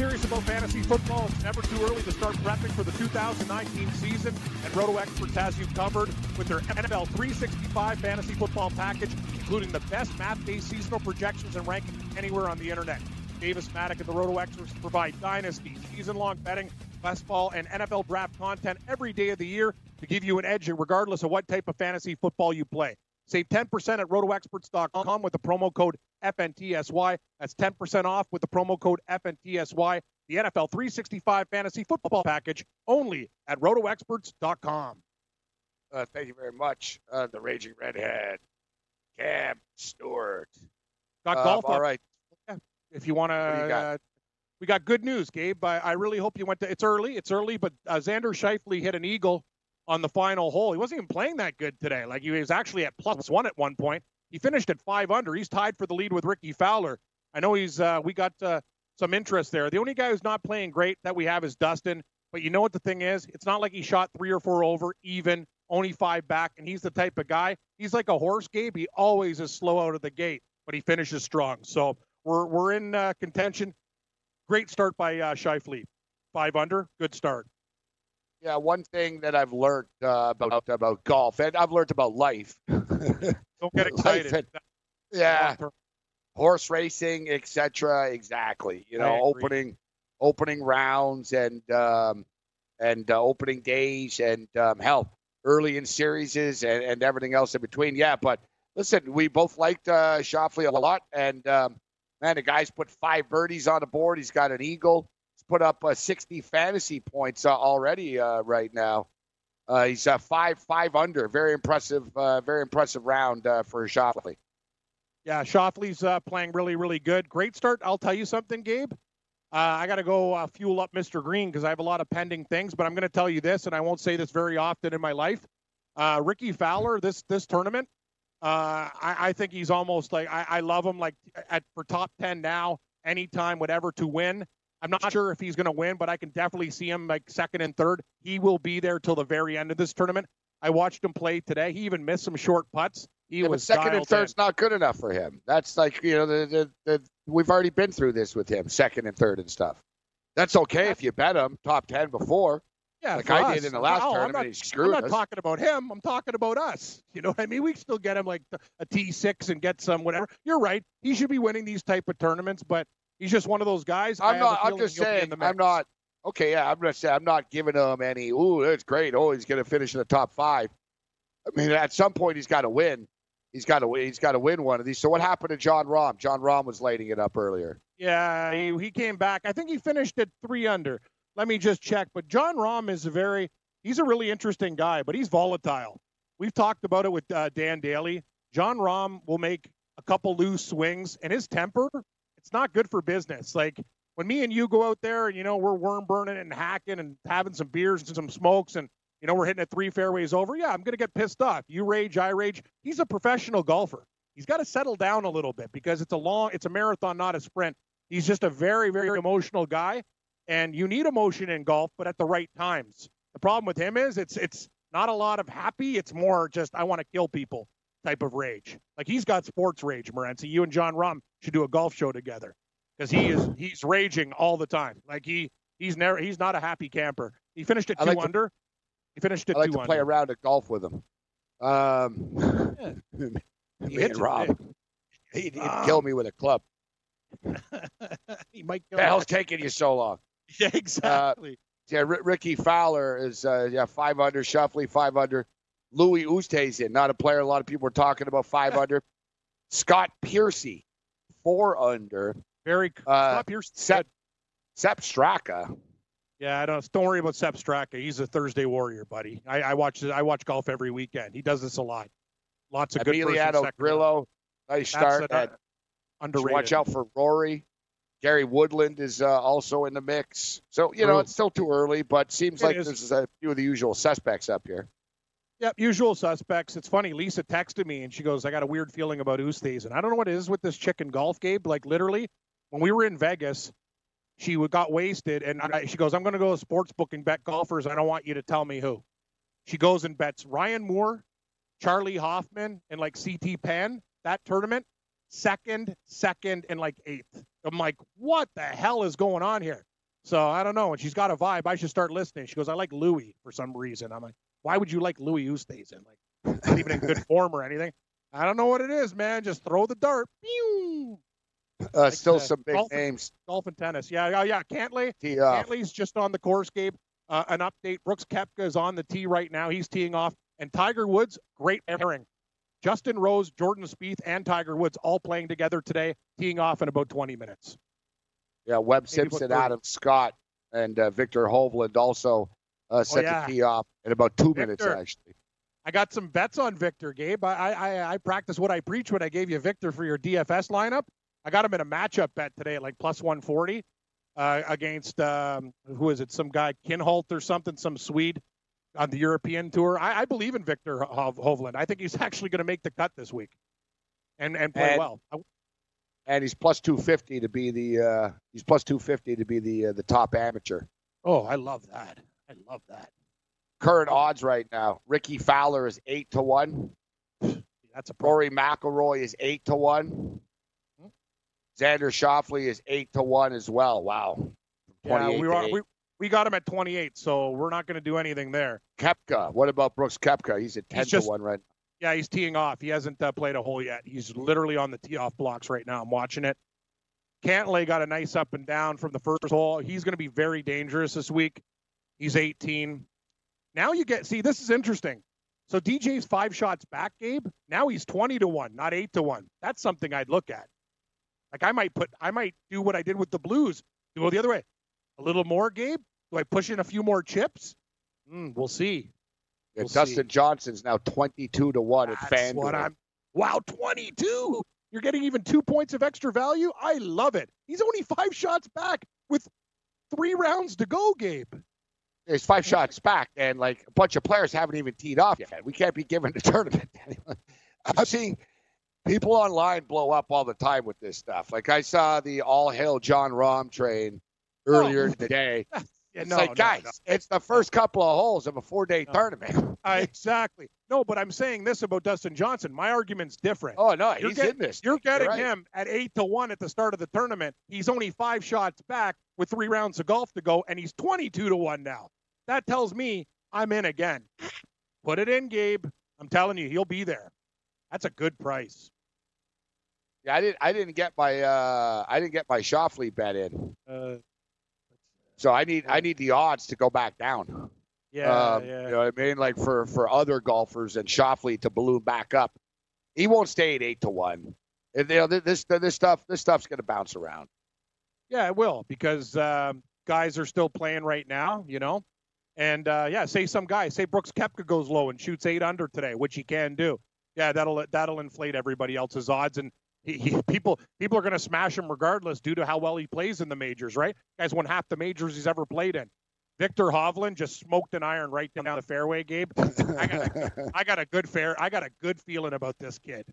Serious about fantasy football, it's never too early to start prepping for the 2019 season, and Roto Experts has you covered with their NFL 365 fantasy football package, including the best math-based seasonal projections and rankings anywhere on the internet. Davis Mattek and the Roto Experts provide dynasty, season-long betting, best ball, and NFL draft content every day of the year to give you an edge regardless of what type of fantasy football you play. Save 10% at rotoexperts.com with the promo code FNTSY. That's 10% off with the promo code FNTSY. The NFL 365 Fantasy Football Package only at rotoexperts.com. Uh, thank you very much. Uh, the Raging Redhead, Cam Stewart. Got Um, golf all up right. if you want to. What do you got? Uh, we got good news, Gabe. I, I really hope you went to. It's early. It's early, but uh, Xander Schauffele hit an eagle on the final hole. He wasn't even playing that good today. Like he was actually at plus one at one point. He finished at five under. He's tied for the lead with Rickie Fowler. I know he's. Uh, we got uh, some interest there. The only guy who's not playing great that we have is Dustin. But you know what the thing is? It's not like he shot three or four over, even only five back, and he's the type of guy. He's like a horse, Gabe. He always is slow out of the gate, but he finishes strong. So we're we're in uh, contention. Great start by uh, Schauffele. Five under, good start. Yeah, one thing that I've learned uh, about about golf, and I've learned about life. *laughs* Don't get *laughs* excited. And- yeah, horse racing, etc. Exactly. You know, opening opening rounds and um, and uh, opening days and um, hell, early in series and, and everything else in between. Yeah, but listen, we both liked uh, Schauffele a lot, and um, Man, the guy's put five birdies on the board. He's got an eagle. He's put up uh, 60 fantasy points uh, already uh, right now. Uh, he's uh, five five under. Very impressive. Uh, very impressive round uh, for Schauffele. Yeah, Schauffele's uh, playing really, really good. Great start. I'll tell you something, Gabe. Uh, I got to go fuel up Mr. Green because I have a lot of pending things, but I'm going to tell you this, and I won't say this very often in my life. Rickie Fowler, this this tournament, I, I, think he's almost like I, I, love him like at for top ten now, anytime, whatever to win. I'm not sure if he's going to win, but I can definitely see him like second and third. He will be there till the very end of this tournament. I watched him play today. He even missed some short putts. He yeah, was second and third's in. not good enough for him. That's like you know the, the, the we've already been through this with him, second and third and stuff. That's okay if you bet him top ten before. Yeah, like I us. did in the last oh, tournament. I'm not, he screwed I'm not us. talking about him. I'm talking about us. You know what I mean? We still get him like a T6 and get some whatever. You're right. He should be winning these type of tournaments, but he's just one of those guys. I'm not. I'm just saying. I'm not. Okay, yeah, I'm gonna say I'm not giving him any. Ooh, that's great. Oh, he's gonna finish in the top five. I mean, at some point he's got to win. He's got to. He's got to win one of these. So what happened to Jon Rahm? Jon Rahm was lighting it up earlier. Yeah, he, he came back. I think he finished at three under. Let me just check. But Jon Rahm is a very he's a really interesting guy, but he's volatile. We've talked about it with uh, Dan Daly. Jon Rahm will make a couple loose swings, and his temper, it's not good for business. Like when me and you go out there and, you know, we're worm burning and hacking and having some beers and some smokes and, you know, we're hitting it three fairways over. Yeah, I'm to get pissed off. You rage, I rage. He's a professional golfer. He's got to settle down a little bit because it's a long, it's a marathon, not a sprint. He's just a very, very emotional guy. And you need emotion in golf, but at the right times. The problem with him is it's it's not a lot of happy. It's more just I want to kill people type of rage. Like he's got sports rage, Morency. You and Jon Rahm should do a golf show together because he is he's raging all the time. Like he he's never he's not a happy camper. He finished at two like under. To, he finished at I like two to under. play around at golf with him. Um, Yeah. *laughs* hits and Rob, he'd, he'd Um, kill me with a club. *laughs* he might go. The hell's taking you so long? *laughs* Yeah, exactly. Yeah, R- Rickie Fowler is uh, yeah five under, Schauffele five under. Louis Oosthuizen, not a player a lot of people were talking about five *laughs* under. Scott Piercy, four under. Very Uh, Scott Pierce. Sep, Sep Straka, Yeah, I don't. Don't worry about Sepp Straka. He's a Thursday warrior, buddy. I, I watch. I watch golf every weekend. He does this a lot. Lots of good first and Emiliano Grillo, nice That's start. an, underrated. watch out for Rory. Gary Woodland is uh, also in the mix. So you know it's still too early, but seems It like is. there's a few of the usual suspects up here. Yep, usual suspects. It's funny. Lisa texted me and she goes, "I got a weird feeling about Oosthuizen. I don't know what it is with this chicken golf, Gabe. Like literally, when we were in Vegas, she got wasted and I, she goes, "I'm going to go to sports book and bet golfers. I don't want you to tell me who." She goes and bets Ryan Moore, Charley Hoffman, and like CT Pan that tournament, second, second, and like eighth. I'm like, what the hell is going on here? So I don't know. And she's got a vibe. I should start listening. She goes, I like Louis for some reason. I'm like, why would you like Louis Oosthuizen? Like, not even in good *laughs* form or anything. I don't know what it is, man. Just throw the dart. Pew! Uh, Like still the some big golf- names. Golf and tennis. Yeah, yeah, yeah. Cantlay. Tee off. Cantlay's just on the course, Gabe. Uh, an update. Brooks Koepka is on the tee right now. He's teeing off. And Tiger Woods, great pairing. Justin Rose, Jordan Spieth, and Tiger Woods all playing together today, teeing off in about 20 minutes. Yeah, Webb Maybe Simpson, 30. Adam Scott, and uh, Viktor Hovland also uh, set Oh, yeah. the tee off in about two minutes, actually. I got some bets on Viktor, Gabe. I, I I practice what I preach when I gave you Viktor for your DFS lineup. I got him in a matchup bet today at like plus 140 uh, against um, who is it? Some guy Kinhult or something, some Swede on the European tour. I, I believe in Viktor Hov- Hovland. I think he's *laughs* actually going to make the cut this week and and play And- well. I- And he's plus 250 to be the uh, he's plus 250 to be the uh, the top amateur. oh, I love that. I love that. Current odds right now: Rickie Fowler is eight to one. That's a. Rory McIlroy is eight to one. Xander Schauffele is eight to one as well. Wow. Yeah, we, eight. we we got him at 28, so we're not going to do anything there. Koepka. What about Brooks Koepka? He's at ten just- to one right. Yeah, he's teeing off. He hasn't uh, played a hole yet. He's literally on the tee off blocks right now. I'm watching it. Cantlay got a nice up and down from the first hole. He's going to be very dangerous this week. He's 18. Now you get see this is interesting. So DJ's five shots back, Gabe. Now he's 20 to one, not eight to one. That's something I'd look at. Like I might put, I might do what I did with the Blues, do go the other way, a little more, Gabe. Do I push in a few more chips? Mm, we'll see. Yeah, We'll Dustin see. Johnson's now 22 to 1 at That's what FanDuel. I'm. Wow, 22. You're getting even two points of extra value. I love it. He's only five shots back with three rounds to go, Gabe. There's five shots back, and like a bunch of players haven't even teed off yet. We can't be giving *laughs* the tournament. anyone. *laughs* I'm seeing people online blow up all the time with this stuff. Like I saw the all hail Jon Rahm train earlier Oh. today. *laughs* Yeah, It's no, like, no, guys, no. it's the first couple of holes of a four day tournament. Uh, exactly. No, but I'm saying this about Dustin Johnson. My argument's different. Oh no, You're he's get- in this. You're getting right. him at eight to one at the start of the tournament. He's only five shots back with three rounds of golf to go, and he's 22 to one now. That tells me I'm in again. Put it in, Gabe. I'm telling you, he'll be there. That's a good price. Yeah, I didn't. I didn't get my. uh I didn't get my Schauffele bet in. Uh, So I need. I need the odds to go back down. yeah, um, yeah. You know what I mean? Like for for other golfers and Schauffele to balloon back up. He won't stay at eight to one. You know, this this stuff this stuff's going to bounce around. Yeah, it will because um, guys are still playing right now, you know. And uh, yeah, say some guy, say Brooks Koepka goes low and shoots eight under today, which he can do. Yeah, that'll that'll inflate everybody else's odds, and he, he, *laughs* people people are going to smash him regardless due to how well he plays in the majors, right? Guys won half the majors he's ever played in. Viktor Hovland just smoked an iron right down the fairway, Gabe. I got a, *laughs* I got a good fair, I got a good feeling about this kid.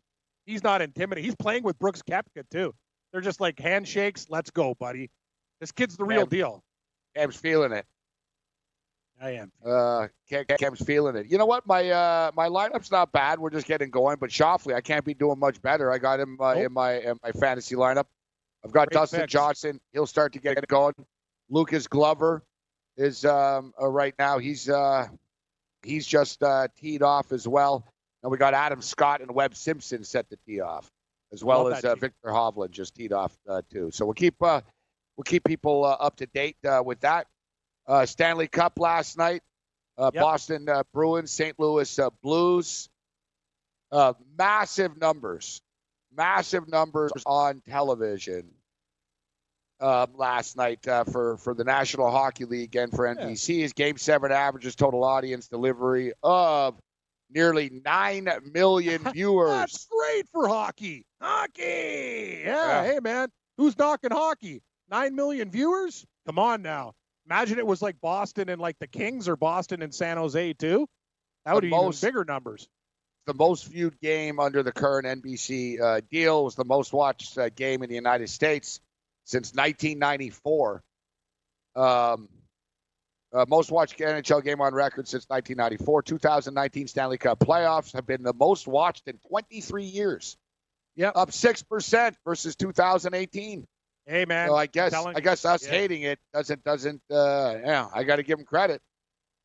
He's not intimidating. He's playing with Brooks Koepka too. They're just like handshakes. Let's go, buddy. This kid's the real deal. Cam's feeling it. I am. Uh, Cam, Cam's feeling it. You know what? My uh, my lineup's not bad. We're just getting going. But Schauffele, I can't be doing much better. I got him uh, Nope. in my in my fantasy lineup. I've got Great Dustin picks. Johnson. He'll start to get going. Lucas Glover is um, uh, right now. He's uh, he's just uh, teed off as well. And we got Adam Scott and Webb Simpson set to tee off, as well as uh. Viktor Hovland just teed off uh, too. So we'll keep uh, we'll keep people uh, up to date uh, with that. Uh, Stanley Cup last night. Uh, Yep. Boston uh, Bruins, St. Louis uh, Blues. Uh, massive numbers, massive numbers on television um, last night uh, for for the National Hockey League and for NBC. His Game Seven averages total audience delivery of nearly nine million *laughs* viewers. That's great for hockey. Hockey. Yeah. Yeah. Hey, man. Who's knocking hockey? Nine million viewers? Come on now. Imagine it was like Boston and like the Kings or Boston and San Jose too. That would be even most- bigger numbers. the most viewed game under the current NBC uh, deal. Was the most watched uh, game in the United States since 1994. Um, uh, most watched NHL game on record since 1994. 2019 Stanley Cup playoffs have been the most watched in 23 years. Yep. Up six percent versus 2018. Hey, man. So I guess I guess us Yeah. hating it doesn't doesn't uh, yeah I got to give him credit.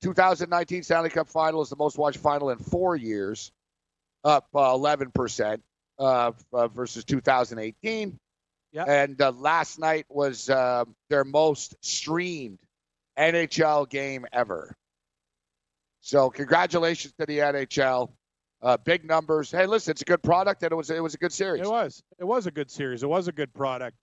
2019 Stanley Cup Final is the most watched final in four years, up uh, 11 percent uh, uh, versus 2018. Yeah. And uh, last night was uh, their most streamed NHL game ever. So congratulations to the NHL. Uh, big numbers. Hey, listen, it's a good product and it was it was a good series. It was. It was a good series. It was a good product.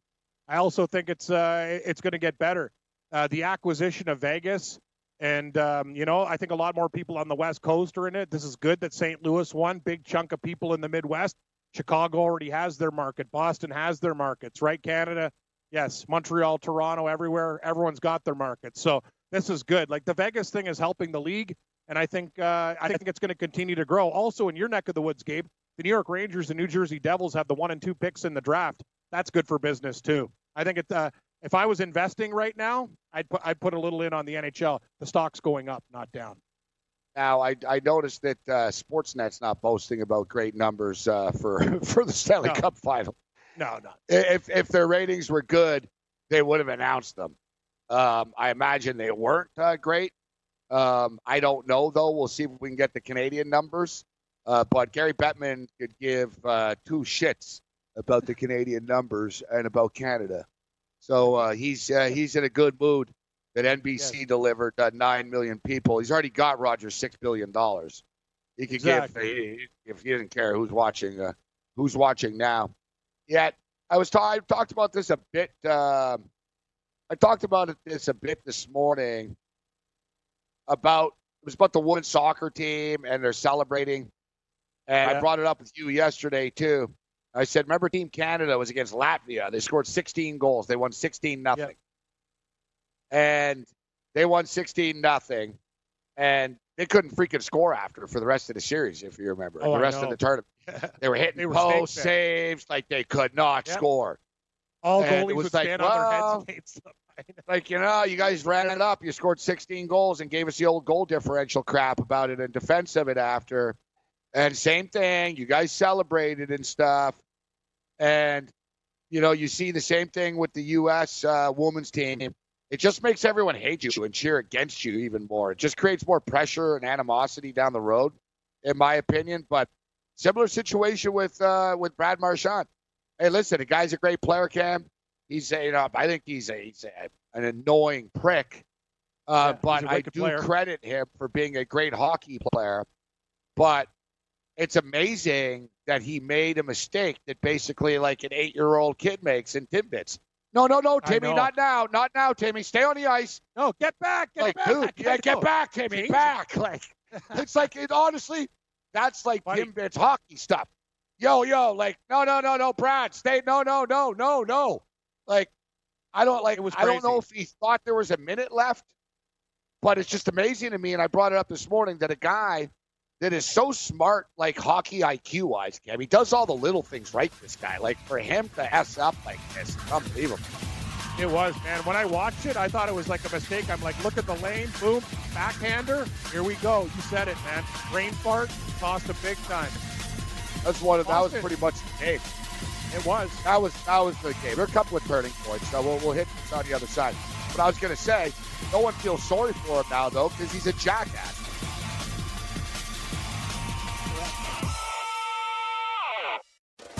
I also think it's uh, it's going to get better. Uh, the acquisition of Vegas, and um, you know, I think a lot more people on the West Coast are in it. This is good that St. Louis won. Big chunk of people in the Midwest. Chicago already has their market. Boston has their markets, right? Canada, yes. Montreal, Toronto, everywhere. Everyone's got their markets. So this is good. Like the Vegas thing is helping the league, and I think uh, I think it's going to continue to grow. Also in your neck of the woods, Gabe, the New York Rangers and New Jersey Devils have the one and two picks in the draft. That's good for business too. I think it. Uh, if I was investing right now, I'd put I'd put a little in on the NHL. The stock's going up, not down. Now, I, I noticed that uh, Sportsnet's not boasting about great numbers uh, for *laughs* for the Stanley No. Cup final. No, no. If if their ratings were good, they would have announced them. Um, I imagine they weren't uh, great. Um, I don't know though. We'll see if we can get the Canadian numbers. Uh, but Gary Bettman could give uh, two shits about the Canadian numbers and about Canada. So uh, he's uh, he's in a good mood that NBC delivered uh, nine million people. He's already got Roger six billion dollars. He could Exactly. give if he didn't care who's watching uh, who's watching now. Yet I was ta- I talked about this a bit. Uh, I talked about it this a bit this morning about it was about the women's soccer team and they're celebrating. And Yeah. I brought it up with you yesterday too. I said, remember Team Canada was against Latvia. They scored 16 goals. They won 16 nothing. And they won 16 nothing. And they couldn't freaking score after for the rest of the series, if you remember. Oh, the rest of the tournament. *laughs* They were hitting They were post saves like they could not Yep. score. All And goalies was would like, stand on their heads. *laughs* Like, you know, you guys ran it up. You scored 16 goals and gave us the old goal differential crap about it in defense of it after. And same thing. You guys celebrated and stuff. And, you know, you see the same thing with the U.S. Uh, women's team. It just makes everyone hate you and cheer against you even more. It just creates more pressure and animosity down the road, in my opinion. But similar situation with uh, with Brad Marchand. Hey, listen, the guy's a great player, Cam. He's a, you know, I think he's a, he's a, an annoying prick. Uh, Yeah, but I do player. credit him for being a great hockey player. But it's amazing that he made a mistake that basically like an eight year old kid makes in Timbits. No, no, no, Timmy, not now, not now, Timmy. Stay on the ice. No, get back, get like, back. dude, yeah, get back, Timmy, back. Like, *laughs* it's like it honestly, that's like Buddy. Timbits hockey stuff. Yo, yo, like, no, no, no, no, Brad, stay, no, no, no, no, no. Like, I don't like. It was I don't know if he thought there was a minute left, but it's just amazing to me. And I brought it up this morning that a guy that is so smart, like hockey IQ wise, Cam, he does all the little things right. This guy, like for him to s up like this, it's unbelievable. It was, man. When I watched it, I thought it was like a mistake. I'm like, look at the lane, boom, backhander. Here we go. You said it, man. Brain fart, cost a big time. That's one. Of, that was pretty much the game. It was. That was that was the game. There are a couple of turning points. So we'll, we'll hit this on the other side. But I was going to say, no one feels sorry for him now though because he's a jackass.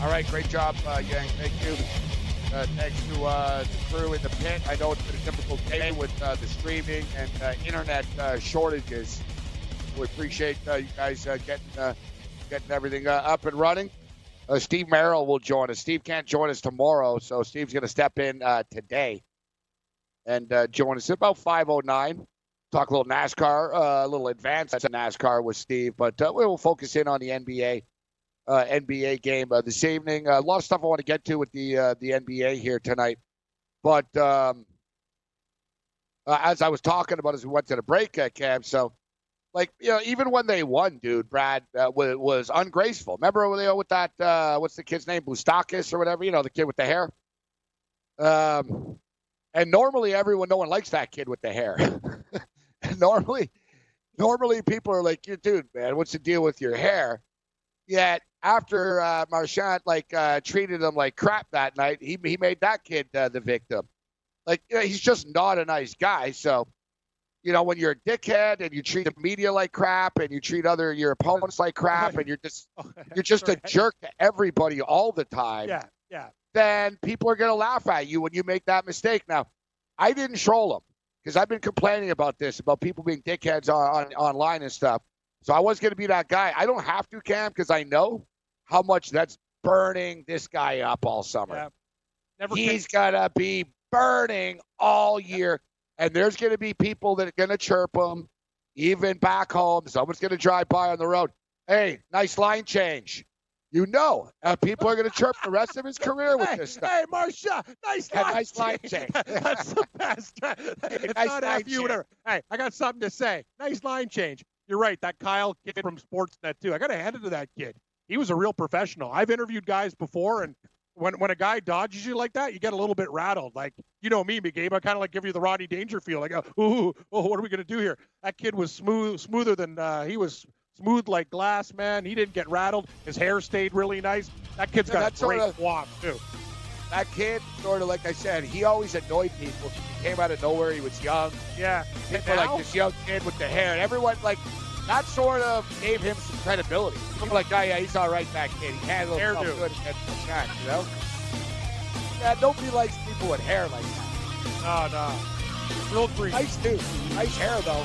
All right, great job, uh, Yang. Thank you. Uh, thanks to uh, the crew in the pit. I know it's been a difficult day with uh, the streaming and uh, internet uh, shortages. We appreciate uh, you guys getting getting everything up and running. Steve Merrill will join us. Steve can't join us tomorrow, so Steve's going to step in today and join us at about 5:09. Talk a little NASCAR, a little advanced NASCAR with Steve, but we will focus in on the NBA uh, NBA game uh, this evening. Uh, a lot of stuff I want to get to with the uh, the NBA here tonight, but um, uh, as I was talking about as we went to the break, uh, Cam. So, like you know, even when they won, dude, Brad was, was ungraceful. Remember when they with that what's the kid's name, Bukauskas or whatever? You know, the kid with the hair. Um, and normally everyone, no one likes that kid with the hair. *laughs* normally, normally people are like, "You dude, man, what's the deal with your hair? Yet after uh, Marchand like uh, treated him like crap that night, he he made that kid uh, the victim. Like you know, he's just not a nice guy. So, you know, when you're a dickhead and you treat the media like crap and you treat other your opponents like crap and you're just *laughs* you're just a jerk to everybody all the time Yeah, yeah. then people are going to laugh at you when you make that mistake. Now, I didn't troll them because I've been complaining about this, about people being dickheads on, on online and stuff. So I was going to be that guy. I don't have to, Cam, because I know how much that's burning this guy up all summer. Yeah. Never He's going to be burning all year. And there's going to be people that are going to chirp him, even back home. Someone's going to drive by on the road. Hey, nice line change. You know, uh, people are going to chirp the rest of his career with hey, this stuff. Hey, Marcia, nice line nice line change. *laughs* That's the best. *laughs* it's nice not after you, whatever. Hey, I got something to say. Nice line change. You're right. That Kyle kid from Sportsnet too. I got to hand it to that kid. He was a real professional. I've interviewed guys before, and when when a guy dodges you like that, you get a little bit rattled. Like you know me, McGabe. I kind of like give you the Rodney Dangerfield. Like, oh, ooh, oh, what are we gonna do here? That kid was smooth, smoother than uh, he was smooth like glass, man. He didn't get rattled. His hair stayed really nice. That kid's Yeah, got a great walk too. That kid, sort of like I said, he always annoyed people. Came out of nowhere. He was young. Yeah. People like this young kid with the hair. And everyone, like, that sort of gave him some credibility. People like, oh, yeah, he's all right, that kid. He handled himself good against the cat, you know? Yeah, nobody likes people with hair like that. No, no. Real green. Nice dude. Nice hair, though.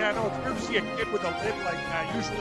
Yeah, no, it's weird to see a kid with a lid like that. Usually,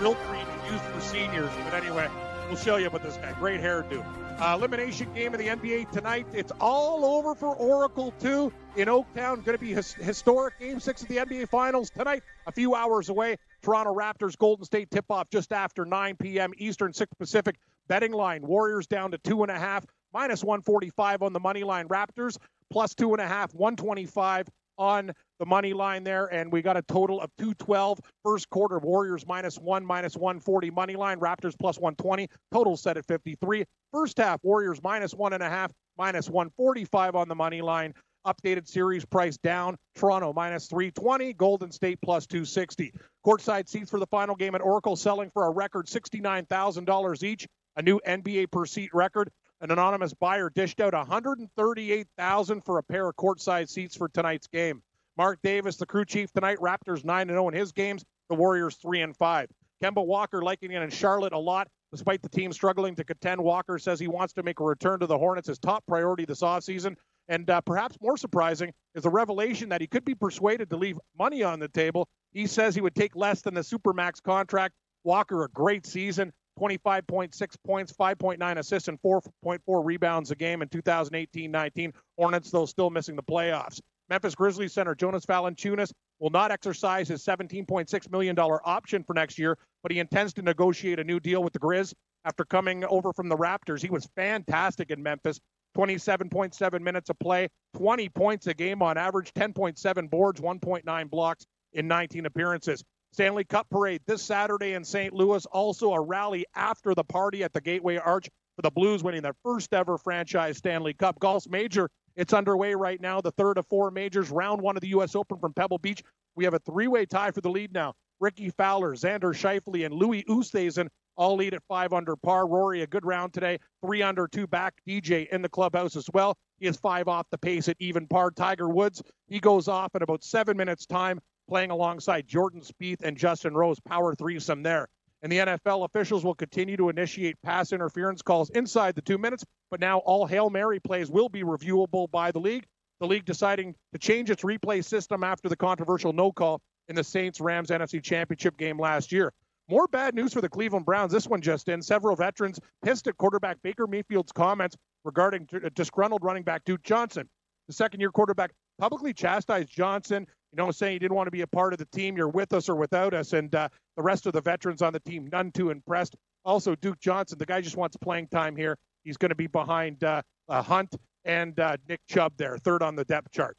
real cream is used for seniors. But anyway, we'll show you about this guy. Great hairdo. Uh, elimination game of the NBA tonight. It's all over for Oracle, too, in Oaktown. Going to be his, historic game six of the NBA Finals tonight, a few hours away. Toronto Raptors, Golden State tip off just after 9 p.m. Eastern, 6 Pacific. Betting line Warriors down to two and a half, minus 145 on the money line. Raptors plus two and a half, 125 on the money line there, and we got a total of 212. First quarter, Warriors minus one, minus 140 money line, Raptors plus 120. Total set at 53. First half, Warriors minus one and a half, minus 145 on the money line. Updated series price down. Toronto minus 320, Golden State plus 260. Courtside seats for the final game at Oracle selling for a record $69,000 each, a new NBA per seat record. An anonymous buyer dished out 138,000 for a pair of courtside seats for tonight's game. Marc Davis, the crew chief tonight. Raptors 9 0 in his games. The Warriors 3 and 5. Kemba Walker liking it in Charlotte a lot, despite the team struggling to contend. Walker says he wants to make a return to the Hornets his top priority this offseason. And uh, perhaps more surprising is the revelation that he could be persuaded to leave money on the table. He says he would take less than the Supermax contract. Walker, a great season. 25.6 points, 5.9 assists, and 4.4 rebounds a game in 2018 19. Hornets, though, still missing the playoffs. Memphis Grizzlies center Jonas Valanciunas will not exercise his $17.6 million option for next year, but he intends to negotiate a new deal with the Grizz after coming over from the Raptors. He was fantastic in Memphis. 27.7 minutes of play, 20 points a game on average, 10.7 boards, 1.9 blocks in 19 appearances. Stanley Cup parade this Saturday in St. Louis. Also a rally after the party at the Gateway Arch for the Blues winning their first ever franchise Stanley Cup. Golf's major, it's underway right now. The third of four majors. Round one of the U.S. Open from Pebble Beach. We have a three-way tie for the lead now. Rickie Fowler, Xander Schauffele, and Louis Oosthuizen all lead at five under par. Rory, a good round today, three under, two back. DJ in the clubhouse as well. He is five off the pace at even par. Tiger Woods, he goes off in about seven minutes' time, playing alongside Jordan Spieth and Justin Rose. Power threesome there. And the NFL officials will continue to initiate pass interference calls inside the two minutes, but now all Hail Mary plays will be reviewable by the league. The league deciding to change its replay system after the controversial no call in the Saints Rams NFC Championship game last year. More bad news for the Cleveland Browns. This one just in. Several veterans pissed at quarterback Baker Mayfield's comments regarding disgruntled running back Duke Johnson. The second year quarterback publicly chastised Johnson, you know, saying he didn't want to be a part of the team. You're with us or without us. And uh, the rest of the veterans on the team, none too impressed. Also, Duke Johnson, the guy just wants playing time here. He's going to be behind uh, uh, Hunt and uh, Nick Chubb there, third on the depth chart.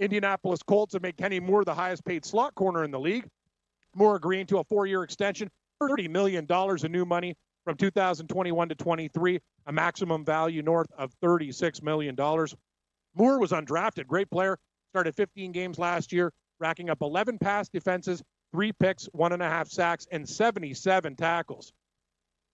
Indianapolis Colts have made Kenny Moore the highest paid slot corner in the league. Moore agreeing to a four year extension, $30 million in new money from 2021 to 23, a maximum value north of $36 million. Moore was undrafted, great player, started 15 games last year, racking up 11 pass defenses, three picks, one and a half sacks, and 77 tackles.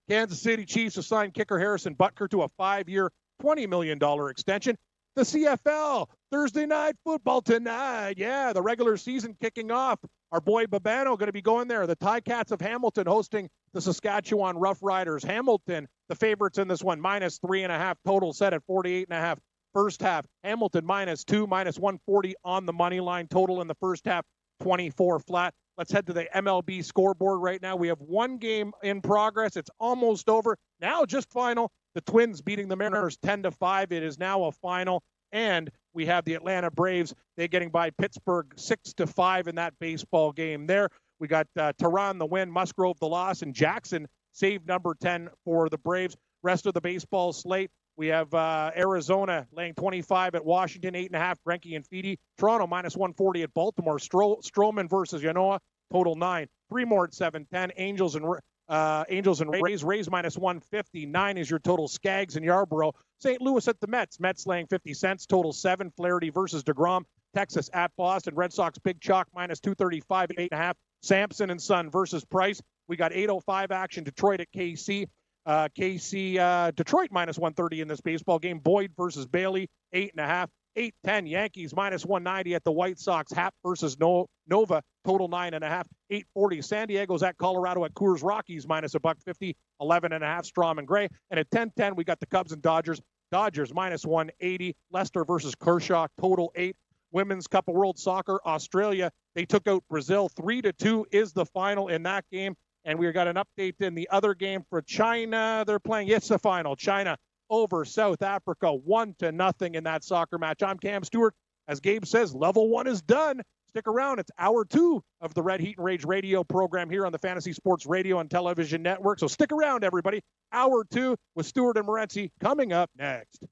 Kansas City Chiefs assigned kicker Harrison Butker to a five year, $20 million extension. The CFL, Thursday night football tonight. Yeah, the regular season kicking off. Our boy Babano going to be going there. The Ticats of Hamilton hosting the Saskatchewan Roughriders. Hamilton, the favorites in this one, minus three and a half total set at 48 and a half first half. Hamilton minus two, minus 140 on the money line total in the first half, 24 flat. Let's head to the MLB scoreboard right now. We have one game in progress. It's almost over. Now just final. The Twins beating the Mariners 10 to 5. It is now a final. And we have the Atlanta Braves. They're getting by Pittsburgh six to five in that baseball game. There, we got uh, Teheran the win, Musgrove the loss, and Jackson save number ten for the Braves. Rest of the baseball slate. We have uh, Arizona laying 25 at Washington, eight and a half. Greinke and Fedde. Toronto minus 140 at Baltimore. Stro- Stroman versus Ynoa, total nine. Three more at 710. Angels and uh, Angels and Rays. Rays minus 150. Nine is your total. Skaggs and Yarborough. St. Louis at the Mets. Mets laying 50 cents. Total seven. Flaherty versus DeGrom. Texas at Boston. Red Sox big chalk minus 235 at eight and a half. Sampson and Son versus Price. We got 805 action. Detroit at KC. Uh, KC uh, Detroit minus 130 in this baseball game. Boyd versus Bailey, eight and a half. 810 Yankees minus 190 at the White Sox. Happ versus no- Nova, total nine and a half. 840 San Diego's at Colorado at Coors Rockies minus a buck 50, 11 and a half. Strahm and Gray. And at 1010 we got the Cubs and Dodgers. Dodgers minus 180. Lester versus Kershaw, total eight. Women's Cup of World Soccer, Australia. They took out Brazil three to two. Is the final in that game? And we got an update in the other game for China. They're playing. It's the final. China over South Africa, one to nothing in that soccer match. I'm Cam Stewart. As Gabe says, level one is done. Stick around. It's hour two of the Red Heat and Rage radio program here on the Fantasy Sports Radio and Television Network. So stick around, everybody. Hour two with Stewart and Morency coming up next.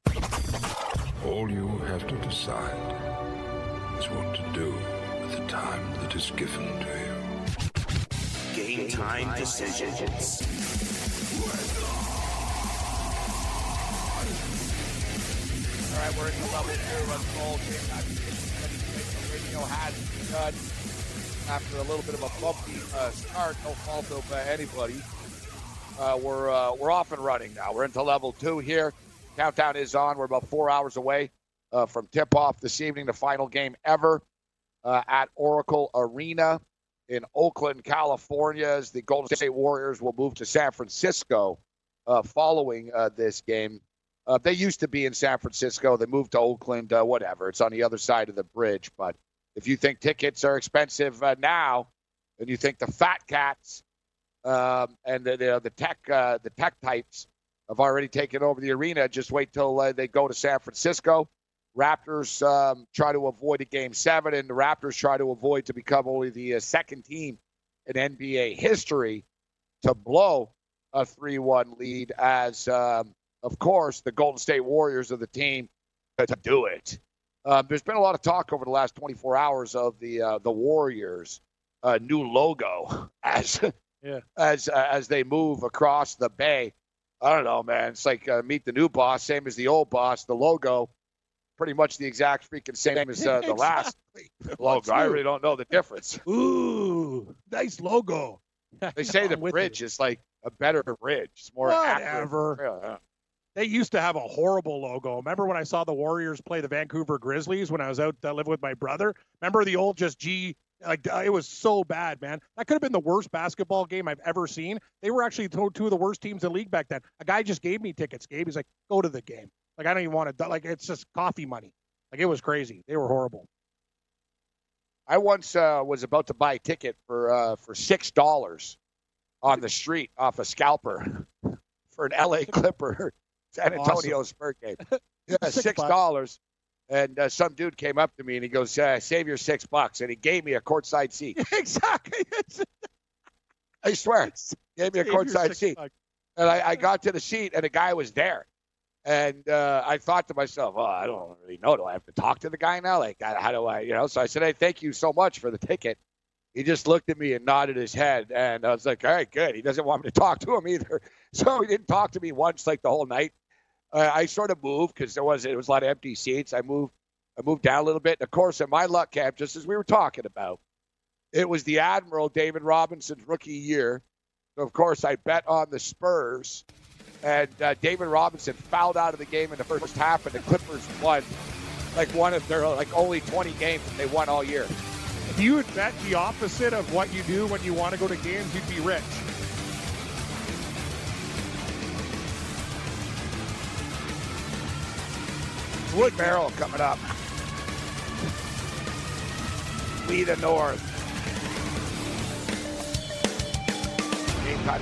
All you have to decide is what to do with the time that is given to you. Game time decisions. All right, we're into level two. Let's roll. Game time. The radio has begun after a little bit of a bumpy uh, start. No fault of uh, anybody. Uh, we're uh, we're off and running now. We're into level two here. Countdown is on. We're about four hours away uh, from tip off this evening, the final game ever uh, at Oracle Arena in Oakland, California. As the Golden State Warriors will move to San Francisco uh, following uh, this game. Uh, they used to be in San Francisco. They moved to Oakland. Uh, whatever. It's on the other side of the bridge. But if you think tickets are expensive uh, now, and you think the fat cats um, and the, the, the tech uh, the tech types have already taken over the arena, just wait till they go to San Francisco. Raptors um, try to avoid a game seven, and the Raptors try to avoid to become only the uh, second team in NBA history to blow a 3 1 lead, as, um, of course, the Golden State Warriors are the team to do it. Um, there's been a lot of talk over the last 24 hours of the uh, the Warriors' uh, new logo *laughs* as Yeah. as uh, as they move across the bay. I don't know, man. It's like uh, meet the new boss, same as the old boss. The logo, pretty much the exact freaking same as uh, the last logo. *laughs* I really don't know the difference. *laughs* Ooh, nice logo. They say *laughs* the bridge you. is like a better bridge. It's more Whatever. Yeah, yeah. They used to have a horrible logo. Remember when I saw the Warriors play the Vancouver Grizzlies when I was out uh, living with my brother? Remember the old just G? Like uh, it was so bad, man. That could have been the worst basketball game I've ever seen. They were actually two of the worst teams in the league back then. A guy just gave me tickets. Gabe, he's like, go to the game. Like I don't even want to. Like it's just coffee money. Like it was crazy. They were horrible. I once uh, was about to buy a ticket for uh, for six dollars on the street off a scalper *laughs* for an LA *laughs* Clipper San Awesome. Antonio Spurs game. *laughs* Yeah, Six dollars. And uh, some dude came up to me and he goes, uh, "Save your six bucks," and he gave me a courtside seat. exactly. I swear, gave me a Save courtside seat. bucks. And I, I got to the seat, and the guy was there. And uh, I thought to myself, oh, I don't really know. Do I have to talk to the guy now? Like, how do I, you know? So I said, hey, thank you so much for the ticket. He just looked at me and nodded his head. And I was like, all right, good. He doesn't want me to *laughs* talk to him either. *laughs* So he didn't talk to me once, like the whole night. Uh, I sort of moved because there was it was a lot of empty seats. I moved, I moved down a little bit. And of course, in my luck camp, just as we were talking about, it was the Admiral David Robinson's rookie year. So of course, I bet on the Spurs, and uh, David Robinson fouled out of the game in the first half, and the Clippers won like one of their like only 20 games that they won all year. If you would bet the opposite of what you do when you want to go to games, you'd be rich. Wood Barrel coming up. We the North. Game time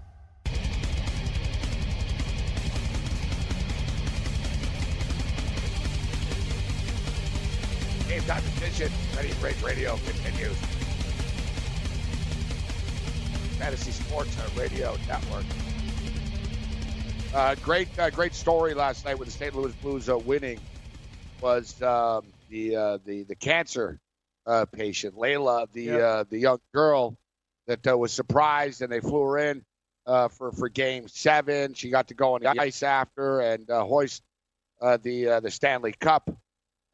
Break Radio continues. Fantasy Sports Radio Network. Uh, great, uh, great story last night with the St. Louis Blues uh, winning was um, the uh, the the cancer uh, patient Laila, the Yeah. uh, the young girl that uh, was surprised, and they flew her in uh, for for Game Seven. She got to go on the ice after and uh, hoist uh, the uh, the Stanley Cup.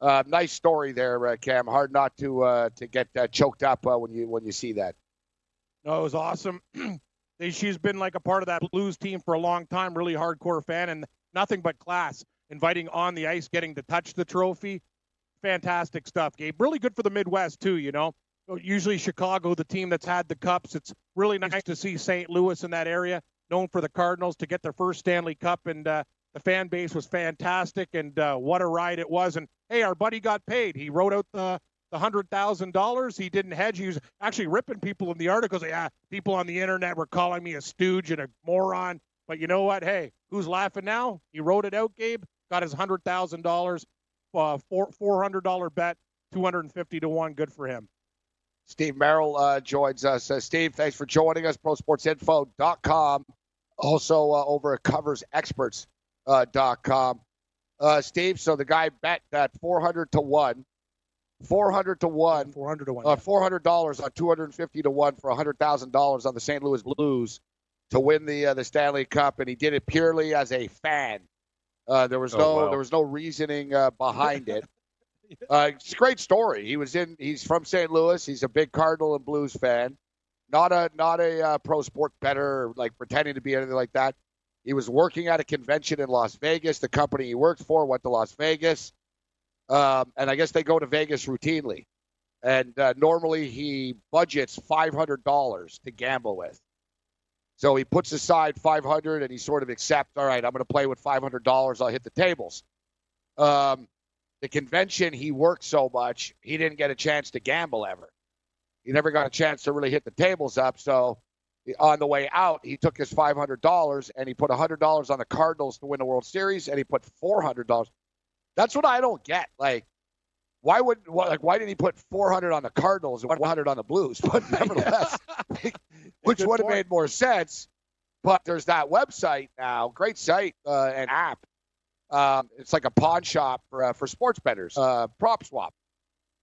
Uh, nice story there, uh, Cam. Hard not to uh, to get uh, choked up uh, when you when you see that. No, it was awesome. *clears throat* She's been like a part of that Blues team for a long time, really hardcore fan, and nothing but class. Inviting on the ice, getting to touch the trophy, fantastic stuff, Gabe. Really good for the Midwest too. You know, usually Chicago, the team that's had the cups. It's really nice to see St. Louis in that area, known for the Cardinals, to get their first Stanley Cup, and uh, the fan base was fantastic, and uh, what a ride it was. And hey, our buddy got paid. He wrote out the the hundred thousand dollars. He didn't hedge. He was actually ripping people in the articles. Yeah, people on the internet were calling me a stooge and a moron. But you know what? Hey, who's laughing now? He wrote it out, Gabe. Got his hundred thousand dollars, uh, four four hundred dollar bet, two hundred and fifty to one. Good for him. Steve Merrill uh, joins us. Uh, Steve, thanks for joining us. ProSportsInfo.com. Also uh, over at CoversExperts.com. Uh, Steve, so the guy bet that 400 to 1, 400 to 1, Four hundred to one. uh, $400 on 250 to 1 for $100,000 on the St. Louis Blues to win the uh, the Stanley Cup, and he did it purely as a fan. Uh, there was Oh, no wow. there was no reasoning uh, behind it. *laughs* Uh, it's a great story. He was in. He's from St. Louis. He's a big Cardinal and Blues fan. Not a not a uh, pro sport better, like pretending to be anything like that. He was working at a convention in Las Vegas. The company he worked for went to Las Vegas, um, and I guess they go to Vegas routinely. And uh, normally he budgets five hundred dollars to gamble with. So he puts aside five hundred, and he sort of accepts. All right, I'm going to play with five hundred dollars. I'll hit the tables. Um, the convention he worked so much he didn't get a chance to gamble ever. He never got a chance to really hit the tables up. So on the way out, he took his five hundred dollars and he put hundred dollars on the Cardinals to win the World Series, and he put four hundred dollars. That's what I don't get. Like, why would like why didn't he put four hundred on the Cardinals and one hundred on the Blues? *laughs* But nevertheless, *laughs* which would have made more sense. But there's that website now, great site uh, and app. Um, it's like a pawn shop for uh, for sports bettors, uh, PropSwap.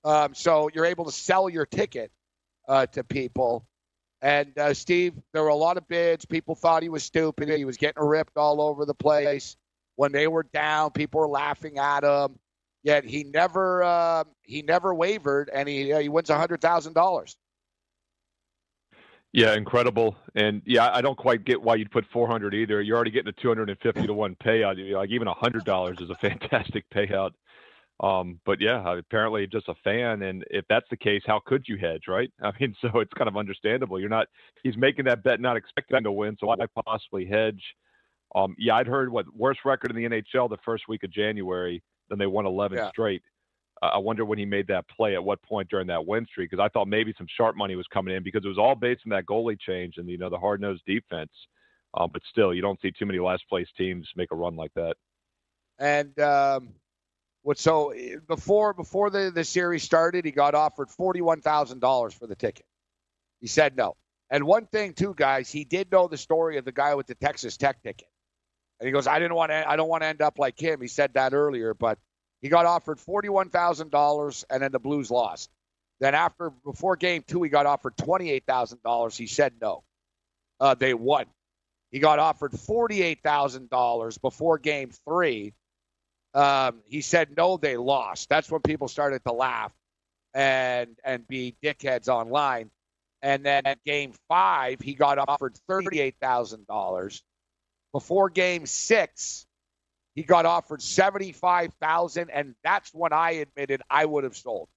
Um, so you're able to sell your ticket uh, to people. And uh, Steve, there were a lot of bids. People thought he was stupid. He was getting ripped all over the place. When they were down, people were laughing at him. Yet he never uh, he never wavered, and he uh, he wins hundred thousand dollars. Yeah, incredible. And yeah, I don't quite get why you'd put 400 either. You're already getting a 250 to one payout. Like even $100 is a fantastic payout. Um, but yeah, apparently just a fan. And if that's the case, how could you hedge, right? *laughs* I mean, so it's kind of understandable. You're not, he's making that bet, not expecting to win. So why possibly hedge? Um, yeah, I'd heard what worst record in the NHL the first week of January. Then they won 11 Yeah. straight. Uh, I wonder when he made that play at what point during that win streak because I thought maybe some sharp money was coming in because it was all based on that goalie change and you know the hard nosed defense. Um, but still, you don't see too many last place teams make a run like that. And um, what so eh, before before the, the series started, he got offered forty one thousand dollars for the ticket. He said no. And one thing too, guys, he did know the story of the guy with the Texas Tech ticket. And he goes, I didn't want to I don't want to end up like him. He said that earlier, but he got offered forty one thousand dollars and then the Blues lost. Then after before game two, he got offered twenty eight thousand dollars. He said no. Uh, they won. He got offered forty eight thousand dollars before game three. Um, he said no, they lost. That's when people started to laugh and and be dickheads online. And then at game five, he got offered thirty eight thousand dollars. before game six, he got offered seventy-five thousand, and that's when I admitted I would have sold.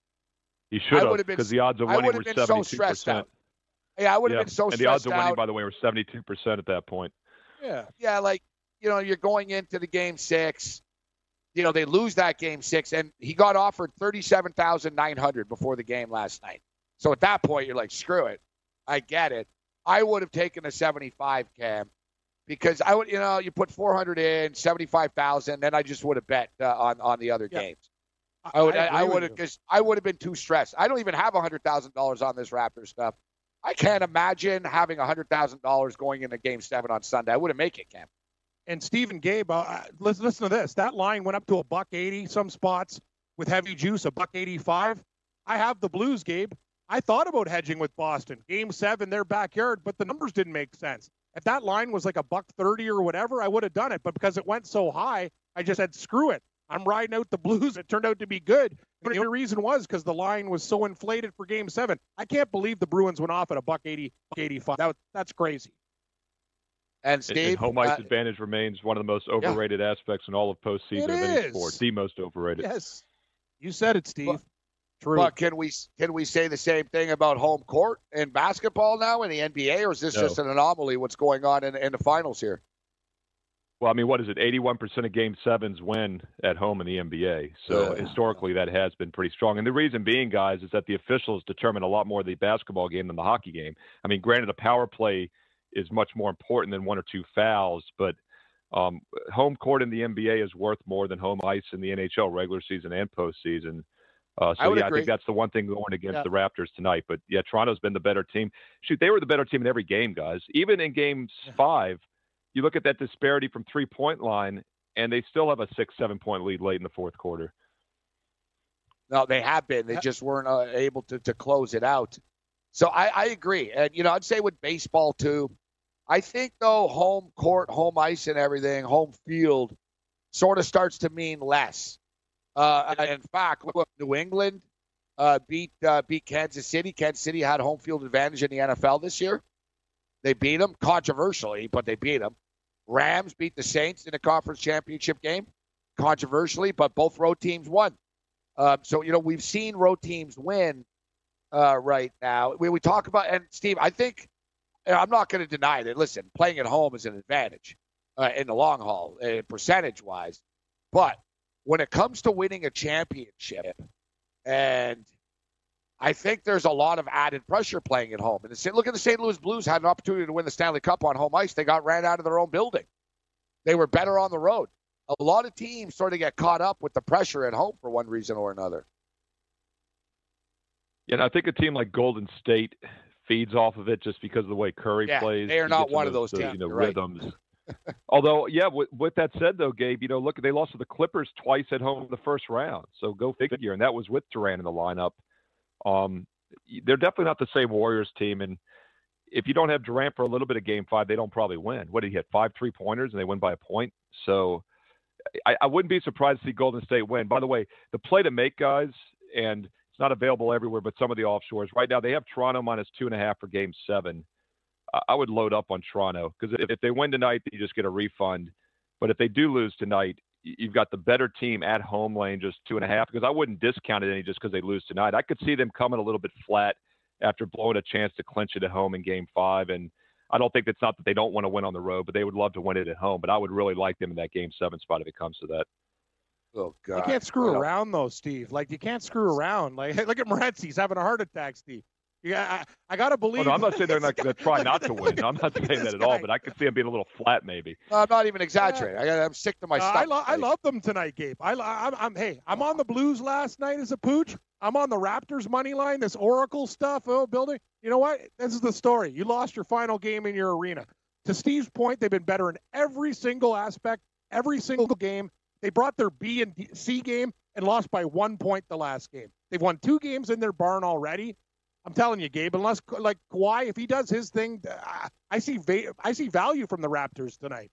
He should have would have been- because the odds of winning were so seventy-two stressed percent. out. Yeah, I would have Yeah, been so stressed out. and the odds of winning, out. by the way, were seventy-two percent at that point. Yeah. yeah, like you know, you're going into the game six. You know, they lose that game six, and he got offered thirty-seven thousand nine hundred before the game last night. So at that point, you're like, screw it, I get it. I would have taken a seventy-five cam because I would, you know, you put four hundred in, seventy-five thousand, then I just would have bet uh, on on the other Yeah. games. I would, I, I would have, because I would have been too stressed. I don't even have a hundred thousand dollars on this Raptor stuff. I can't imagine having a hundred thousand dollars going into Game Seven on Sunday. I wouldn't make it, Cam. And Stephen Gabe, uh, listen, listen to this. That line went up to a buck eighty. Some spots with heavy juice, a buck eighty-five. I have the Blues, Gabe. I thought about hedging with Boston. Game seven, their backyard, but the numbers didn't make sense. If that line was like a buck thirty or whatever, I would have done it. But because it went so high, I just said screw it. I'm riding out the *laughs* Blues. It turned out to be good. But the only reason was because the line was so inflated for Game Seven. I can't believe the Bruins went off at a buck eighty, buck eighty-five. That that's crazy. And And- Steve, and home ice uh, advantage remains one of the most overrated aspects in all of postseason It of any is. sport. The most overrated. Yes, you said it, Steve. But- True. but can we can we say the same thing about home court in basketball now in the NBA, or is this No. just an anomaly? What's going on in, in the finals here? Well, I mean, what is it? 81% of game sevens win at home in the NBA. So Yeah. historically, that has been pretty strong. And the reason being, guys, is that the officials determine a lot more of the basketball game than the hockey game. I mean, granted, a power play is much more important than one or two fouls, but um, home court in the NBA is worth more than home ice in the NHL, regular season and postseason. Uh, so would yeah, I think that's the one thing going against Yeah. the Raptors tonight. But yeah, Toronto's been the better team. Shoot, they were the better team in every game, guys. Even in Game Five, you look at that disparity from three point line, and they still have a six, seven point lead late in the fourth quarter. No, they have been. They just weren't uh, able to, to close it out. So I, I agree. And, you know, I'd say with baseball, too, I think, though, home court, home ice, and everything, home field sort of starts to mean less. Uh, in fact, look, New England uh, beat uh, beat Kansas City. Kansas City had home field advantage in the NFL this year. They beat them controversially, but they beat them. Rams beat the Saints in a conference championship game, controversially, but both road teams won. Um, so you know we've seen road teams win uh, right now. We, we talk about and Steve, I think I'm not going to deny that. Listen, playing at home is an advantage uh, in the long haul, uh, percentage wise. But when it comes to winning a championship, and I think there's a lot of added pressure playing at home. And the, look at the St. Louis Blues had an opportunity to win the Stanley Cup on home ice. They got ran out of their own building. They were better on the road. A lot of teams sort of get caught up with the pressure at home for one reason or another. Yeah, and I think a team like Golden State feeds off of it just because of the way Curry Yeah, plays. they are not one of those teams, you know, right. rhythms. *laughs* Although, yeah, with, with that said, though, Gabe, you know, look, they lost to the Clippers twice at home in the first round. So go figure. And that was with Durant in the lineup. Um, they're definitely not the same Warriors team. And if you don't have Durant for a little bit of game five, they don't probably win. What did he hit? Five three pointers and they win by a point. So I, I wouldn't be surprised to see Golden State win. By the way, the play to make, guys, and it's not available everywhere, but some of the offshores right now they have Toronto minus two and a half for game seven. I- would load up on Toronto because if, they win tonight, you just get a refund. But if they do lose tonight, you've got the better team at home lane just two and a half because I wouldn't discount it any just because they lose tonight. I could see them coming a little bit flat after blowing a chance to clinch it at home in game five. And I don't think it's not that they don't want to win on the road, but they would love to win it at home. But I would really like them in that game seven spot if it comes to that. Oh God! You can't screw around though, Steve. Like you can't screw around. Like *laughs* look at Morency, he's having a heart attack, Steve. Yeah, I, I gotta Oh, believe. no, I'm not saying they're *laughs* not going to try not to win. I'm not saying that at all, but I could see them being a little flat maybe. No, I'm not even exaggerating. I, I'm sick to my Uh, stomach. I, lo- I love them tonight, Gabe. I, I'm, I'm, hey, I'm on the Blues last night as a pooch. I'm on the Raptors money line. This Oracle stuff, oh, building. You know what? This is the story. You lost your final game in your arena. To Steve's point, they've been better in every single aspect, every single game. They brought their B and C game and lost by one point the last game. They've won two games in their barn already. I'm telling you, Gabe. Unless like Kawhi, if he does his thing, uh, I see va- I see value from the Raptors tonight.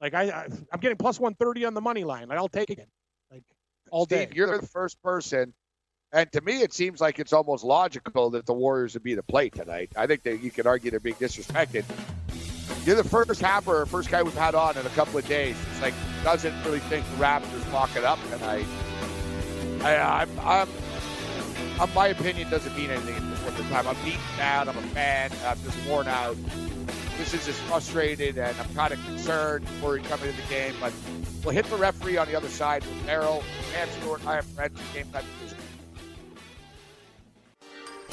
Like I, I I'm getting plus 130 on the money line. Like, I'll take it. Like all day. You're the first person, and to me, it seems like it's almost logical that the Warriors would be the play tonight. I think that you could argue they're being disrespected. You're the first happer, first guy we've had on in a couple of days. It's like doesn't really think the Raptors lock it up tonight. I, I'm, I'm, I'm, my opinion doesn't mean anything at this point in time. I'm beaten down. I'm a fan. I'm just worn out. This is just frustrated, and I'm kind of concerned, worried coming into the game. But we'll hit the referee on the other side with Merrill, Cam Stewart, I have friends, game time.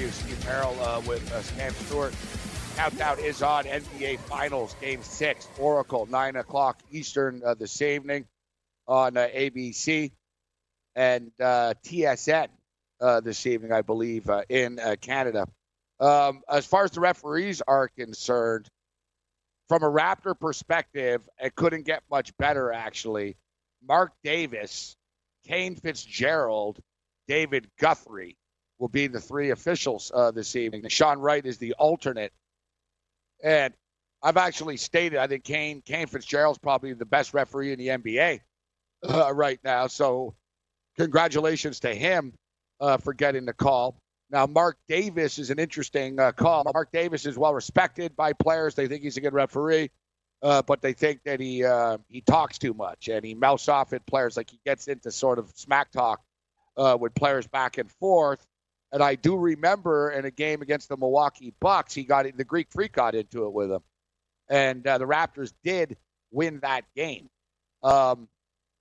Continues. Steve Merrill uh, with uh, Cam Stewart. Countdown is on NBA Finals Game 6, Oracle, 9 o'clock Eastern uh, this evening on uh, ABC and uh, TSN uh, this evening, I believe, in Canada. Um, as far as the referees are concerned, from a Raptor perspective, it couldn't get much better, actually. Marc Davis, Kane Fitzgerald, David Guthrie will be the three officials uh, this evening. Sean Wright is the alternate. And I've actually stated I think Kane Kane Fitzgerald's probably the best referee in the NBA uh, right now. So congratulations to him uh, for getting the call. Now Marc Davis is an interesting uh, call. Marc Davis is well respected by players. They think he's a good referee. Uh, but they think that he uh, he talks too much and he mouths off at players like he gets into sort of smack talk uh, with players back and forth. And I do remember in a game against the Milwaukee Bucks, he got the Greek Freak got into it with him, and uh, the Raptors did win that game. Um,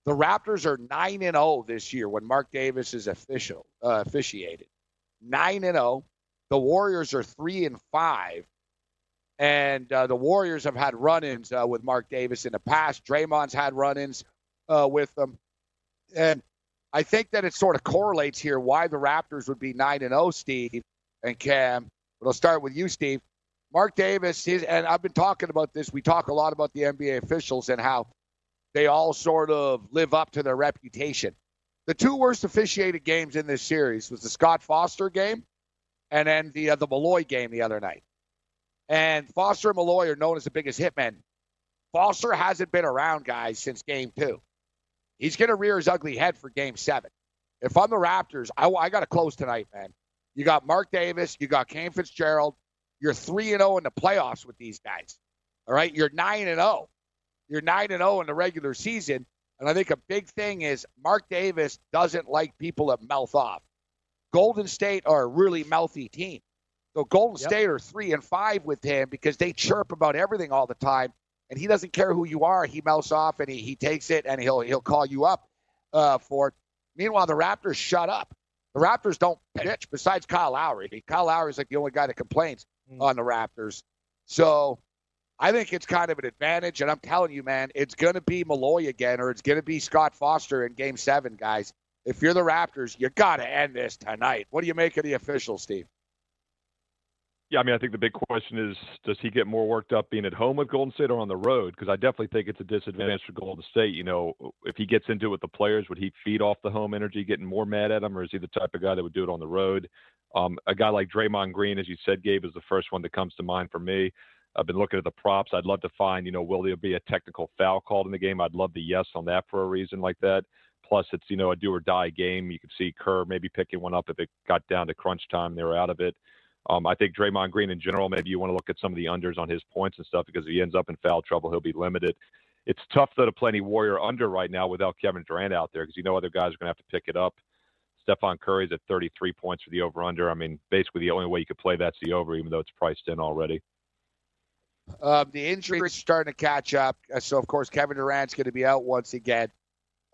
the Raptors are nine and zero oh this year when Marc Davis is official uh, officiated. Nine and zero. Oh. The Warriors are three and five, and uh, the Warriors have had run-ins uh, with Marc Davis in the past. Draymond's had run-ins uh, with them, and I think that it sort of correlates here why the Raptors would be 9 and 0, Steve and Cam. But I'll start with you, Steve. Marc Davis, his, and I've been talking about this. We talk a lot about the NBA officials and how they all sort of live up to their reputation. The two worst officiated games in this series was the Scott Foster game and then the uh, the Malloy game the other night. And Foster and Malloy are known as the biggest hitmen. Foster hasn't been around, guys, since game two. He's going to rear his ugly head for game seven. If I'm the Raptors, I, I got to close tonight, man. You got Marc Davis, you got Kane Fitzgerald. You're 3 and 0 in the playoffs with these guys. All right? You're 9 and 0. You're 9 and 0 in the regular season. And I think a big thing is Marc Davis doesn't like people that mouth off. Golden State are a really mouthy team. So Golden yep. State are 3 and 5 with him because they chirp about everything all the time and he doesn't care who you are. He mouths off and he, he takes it and he'll he'll call you up uh, for it. Meanwhile, the Raptors shut up. The Raptors don't pitch besides Kyle Lowry. Kyle Lowry is like the only guy that complains mm. on the Raptors. So I think it's kind of an advantage. And I'm telling you, man, it's going to be Malloy again or it's going to be Scott Foster in game seven, guys. If you're the Raptors, you got to end this tonight. What do you make of the officials, Steve? Yeah, I mean, I think the big question is, does he get more worked up being at home with Golden State or on the road? Because I definitely think it's a disadvantage for Golden State. You know, if he gets into it with the players, would he feed off the home energy, getting more mad at them, or is he the type of guy that would do it on the road? Um, a guy like Draymond Green, as you said, Gabe, is the first one that comes to mind for me. I've been looking at the props. I'd love to find, you know, will there be a technical foul called in the game? I'd love the yes on that for a reason like that. Plus, it's you know a do or die game. You could see Kerr maybe picking one up if it got down to crunch time. They were out of it. Um, I think Draymond Green in general, maybe you want to look at some of the unders on his points and stuff because if he ends up in foul trouble, he'll be limited. It's tough though to play any Warrior under right now without Kevin Durant out there because you know other guys are going to have to pick it up. Stephen Curry's at 33 points for the over under. I mean, basically the only way you could play that's the over, even though it's priced in already. Um, the injuries are starting to catch up. Uh, so, of course, Kevin Durant's going to be out once again.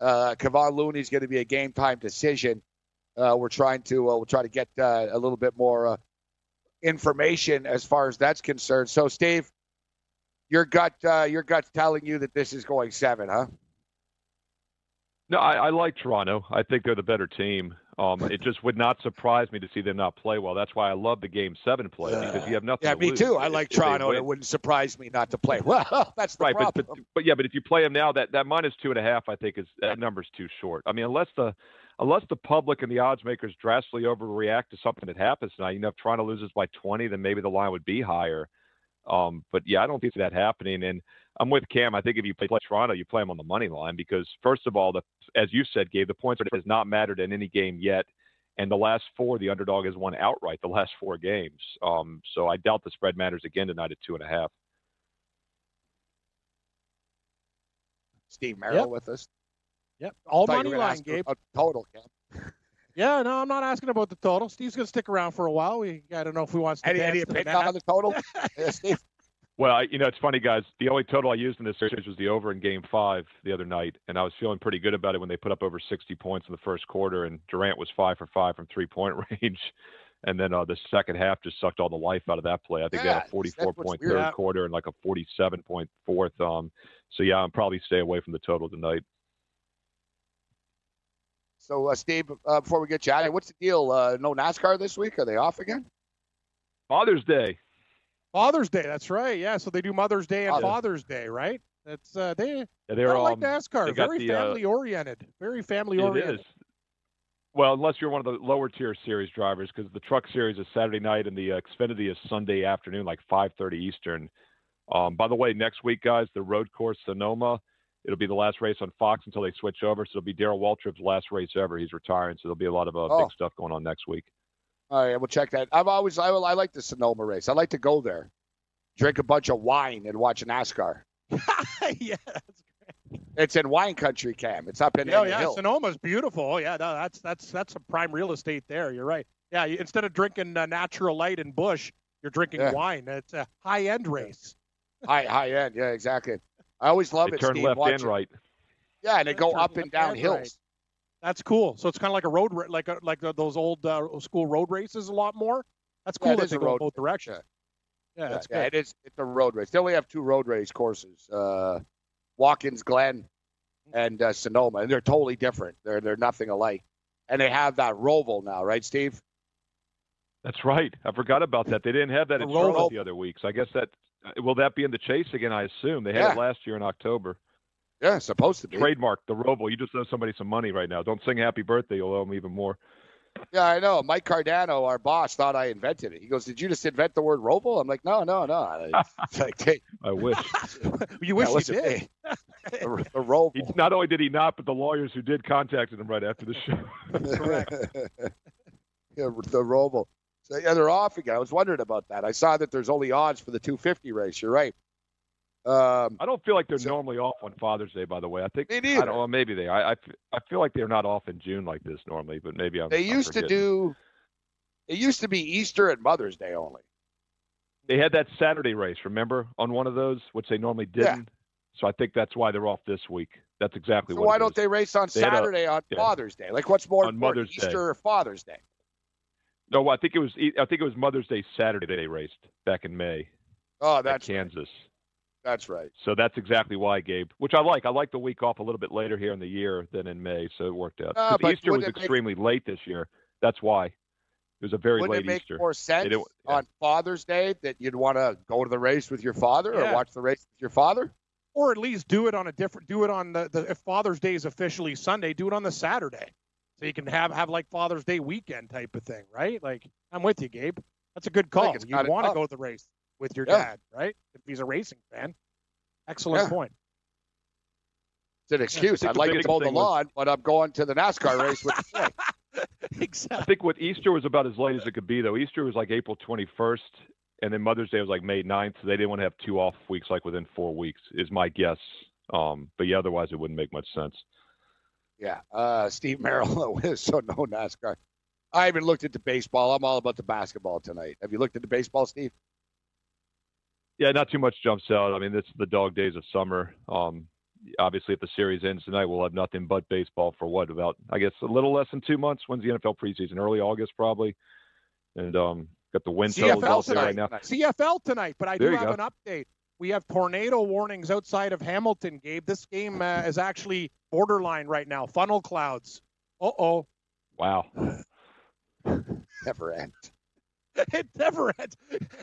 Uh, Kevon Looney's going to be a game time decision. Uh, we're trying to uh, we'll try to get uh, a little bit more uh, information as far as that's concerned. So, Steve, your gut, uh, your gut's telling you that this is going seven, huh? No, I, I like Toronto. I think they're the better team. Um, it just would not surprise me to see them not play well. That's why I love the Game Seven play because you have nothing. Yeah, to me lose too. I like if Toronto. It wouldn't surprise me not to play *laughs* well. That's the right, but, problem. but but yeah, but if you play them now, that that minus two and a half, I think is that number's too short. I mean, unless the unless the public and the odds makers drastically overreact to something that happens tonight, you know, if Toronto loses by 20, then maybe the line would be higher. Um, but yeah, I don't think that happening. And I'm with Cam. I think if you play Toronto, you play them on the money line because first of all, the as you said, Gabe, the points has not mattered in any game yet. And the last four, the underdog has won outright the last four games. Um, so I doubt the spread matters again tonight at two and a half. Steve Merrill Yep. with us. Yep. All money line, ask Gabe. about Total, Cam. Yeah, no, I'm not asking about the total. Steve's gonna stick around for a while. We I don't know if he wants to Any, any to opinion net. on the total? *laughs* yeah, Steve. Well, you know, it's funny, guys. The only total I used in this series was the over in Game Five the other night, and I was feeling pretty good about it when they put up over 60 points in the first quarter, and Durant was five for five from three-point *laughs* range, and then uh, the second half just sucked all the life out of that play. I think they had a that's 44 what's point weird. third quarter and like a 47 point fourth. Um, so yeah, I'm probably stay away from the total tonight. So, uh, Steve, uh, before we get you out of here, what's the deal? Uh, no NASCAR this week? Are they off again? Father's Day. Father's Day. That's right. Yeah. So they do Mother's Day and Father- Father's Day, right? That's uh, they. Yeah, they're like um, NASCAR. Very the, uh, family oriented. Very family It oriented. is. Well, unless you're one of the lower tier series drivers, because the Truck Series is Saturday night and the uh, Xfinity is Sunday afternoon, like 5:30 Eastern. Um, by the way, next week, guys, the road course Sonoma, it'll be the last race on Fox until they switch over. So it'll be Darrell Waltrip's last race ever. He's retiring, so there'll be a lot of uh, Oh. big stuff going on next week. All right, we'll check that. I've always I, I like the Sonoma race. I like to go there, drink a bunch of wine, and watch NASCAR. *laughs* yeah. That's great. It's in wine country, Cam. It's up in, Oh in the yeah, hill. Sonoma's beautiful. Oh, yeah, no, that's that's that's a prime real estate there. You're right. Yeah, you, instead of drinking uh, natural light and Busch, you're drinking Yeah. wine. It's a high end race. high high end. Yeah, exactly. I always love They it. turn Steve, left watching- and right. Yeah, and they go up and down and hills. right. That's cool. So it's kind of like a road, ra- like a, like the, those old uh, school road races a lot more. That's cool it that is they a go road both directions. Yeah, Yeah, that's yeah, good. it is. It's a road race. They only have two road race courses: uh, Watkins Glen and uh, Sonoma, and they're totally different. They're they're nothing alike. And they have that Roval now, right, Steve? That's right. I forgot about that. They didn't have that The in Charlotte the other week. So I guess that Uh, will that be in the chase again? I assume they had it last year in October. Yeah, supposed to be. Trademark the Roval. You just owe somebody some money right now. Don't sing happy birthday. You'll owe them even more. Yeah, I know. Mike Cardano, our boss, thought I invented it. He goes, "Did you just invent the word Roval?" I'm like, "No, no, no." It's *laughs* *laughs* like, hey, I wish. *laughs* you wish that you wasn't did. the, the Roval. He, not only did he not, but the lawyers who did contacted him right after the show. Correct. yeah, the Roval. So, yeah, they're off again. I was wondering about that. I saw that there's only odds for the 250 race. You're right. Um, I don't feel like they're So- normally off on Father's Day. By the way, I think Me I neither. don't know. Maybe they. I, I I feel like they're not off in June like this normally, but maybe I'm. they I'm used to do. It used to be Easter and Mother's Day only. They had that Saturday race, remember, on one of those, which they normally didn't. So I think that's why they're off this week. That's exactly So what. why don't is. they race on They had a- Saturday on yeah. Father's Day? Like, what's more On important, Mother's Day. Easter or Father's Day? No, I think it was. I think it was Mother's Day Saturday they raced back in May Oh, at that's Kansas. that's right. So that's exactly why, Gabe. Which I like. I like the week off a little bit later here in the year than in May, so it worked out. No, 'Cause but Easter was wouldn't make- extremely late this year. That's why. It was a very Wouldn't late it make Easter. more sense yeah. on Father's Day that you'd want to go to the race with your father Yeah. or watch the race with your father? Or at least do it on a different. Do it on the, the if Father's Day is officially Sunday. Do it on the Saturday, so you can have have like Father's Day weekend type of thing, right? Like I'm with you, Gabe. That's a good call. You want to go to the race with your Yeah. dad, right? If he's a racing fan. Excellent Yeah. point. It's an excuse. think I'd like to biggest mow the thing was- lawn, but I'm going to the NASCAR race with the kid. *laughs* I think what Easter was about as late as it could be, though. Easter was like April 21st, and then Mother's Day was like May 9th. So they didn't want to have two off weeks like within four weeks, is my guess. Um, but yeah, otherwise it wouldn't make much sense. Yeah, uh, Steve Merrill, *laughs* so no NASCAR. I haven't looked into baseball. I'm all about the basketball tonight. Have you looked into baseball, Steve? Yeah, not too much jumps out. I mean, this is the dog days of summer. Um, obviously, if the series ends tonight, we'll have nothing but baseball for what about? I guess a little less than two months. When's the NFL preseason? Early August, probably. And um, got the win totals CFL there tonight. right now. CFL tonight, but I There do have go. an update. We have tornado warnings outside of Hamilton, Gabe. This game uh, is actually borderline right now. Funnel clouds. Uh oh. Wow. *laughs* Never end. *laughs* it never ends.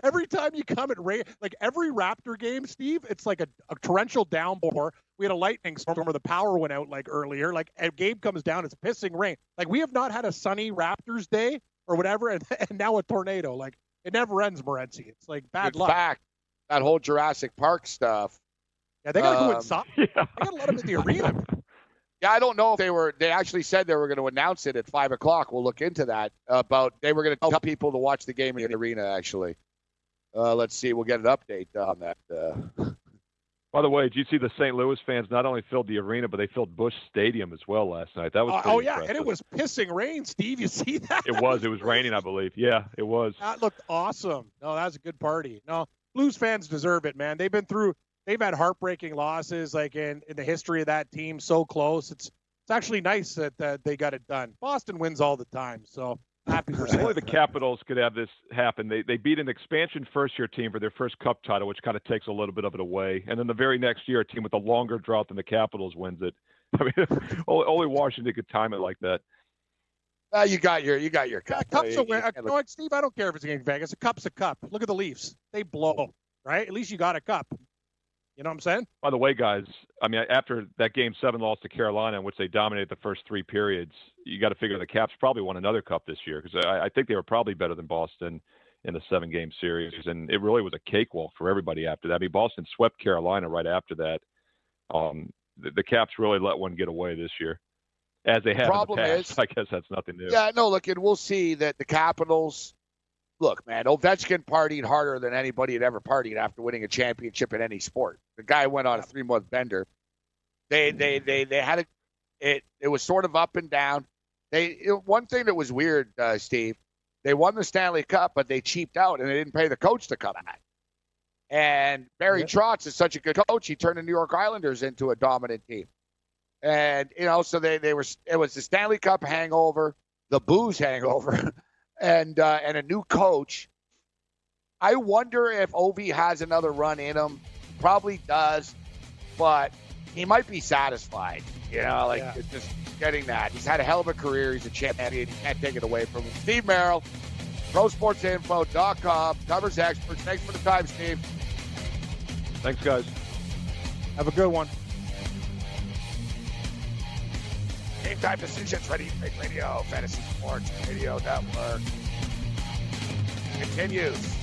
Every time you come, at rain. Like every Raptor game, Steve, it's like a, a, torrential downpour. We had a lightning storm where the power went out like earlier. Like a game comes down, it's pissing rain. Like we have not had a sunny Raptors day or whatever, *laughs* and, and now a tornado. Like it never ends, Morency. It's like bad In luck. fact, that whole Jurassic Park stuff. Yeah, they got to go Um, inside. *laughs* Yeah. They got to let them in the arena. *laughs* Yeah, I don't know if they were. They actually said they were going to announce it at five o'clock. We'll look into that. About they were going to tell people to watch the game in the arena. Actually, uh, let's see. We'll get an update on that. Uh, By the way, did you see the St. Louis fans not only filled the arena, but they filled Busch Stadium as well last night? That was Uh, oh yeah, and it was pissing rain, Steve. You see that? It was. It was raining, I believe. Yeah, it was. That looked awesome. No, that was a good party. No, Blues fans deserve it, man. They've been through. They've had heartbreaking losses, like in, in the history of that team. So close. It's it's actually nice that, that they got it done. Boston wins all the time, so happy for Only the Capitals could have this happen. They they beat an expansion first year team for their first cup title, which kind of takes a little bit of it away. And then the very next year, a team with a longer drought than the Capitals wins it. *laughs* I mean, *laughs* only, only Washington could time it like that. Uh, you got your you got your Yeah, cup. cup's You- a win. you Uh, you know what, Steve? I don't care if it's against Vegas. A cup's a cup. Look at the Leafs. They blow, right? At least you got a cup. You know what I'm saying? By the way, guys, I mean after that game seven loss to Carolina, in which they dominated the first three periods, you got to figure the Caps probably won another cup this year because I, I think they were probably better than Boston in the seven game series, and it really was a cakewalk for everybody after that. I mean, Boston swept Carolina right after that. Um, the, the Caps really let one get away this year, as they have Problem in the past. is- *laughs* I guess that's nothing new. Yeah, no, look, and we'll see that the Capitals. Look, man, Ovechkin partied harder than anybody had ever partied after winning a championship in any sport. The guy went on a three month bender. They, they, they, they had it. It, it was sort of up and down. They it- one thing that was weird, uh, Steve. They won the Stanley Cup, but they cheaped out and they didn't pay the coach to come back. And Barry Yeah. Trotz is such a good coach. He turned the New York Islanders into a dominant team. And you know, so they they were it was the Stanley Cup hangover, the booze hangover, *laughs* and uh, and a new coach. I wonder if Ov has another run in him. Probably does, but he might be satisfied. You know, like Yeah. just getting that. He's had a hell of a career. He's a champion. You can't take it away from him. Steve Merrill, ProSportsInfo.com, covers experts. Thanks for the time, Steve. Thanks, guys. Have a good one. Game time decisions, Ready Break Radio, Fantasy Sports Radio Network. Continues.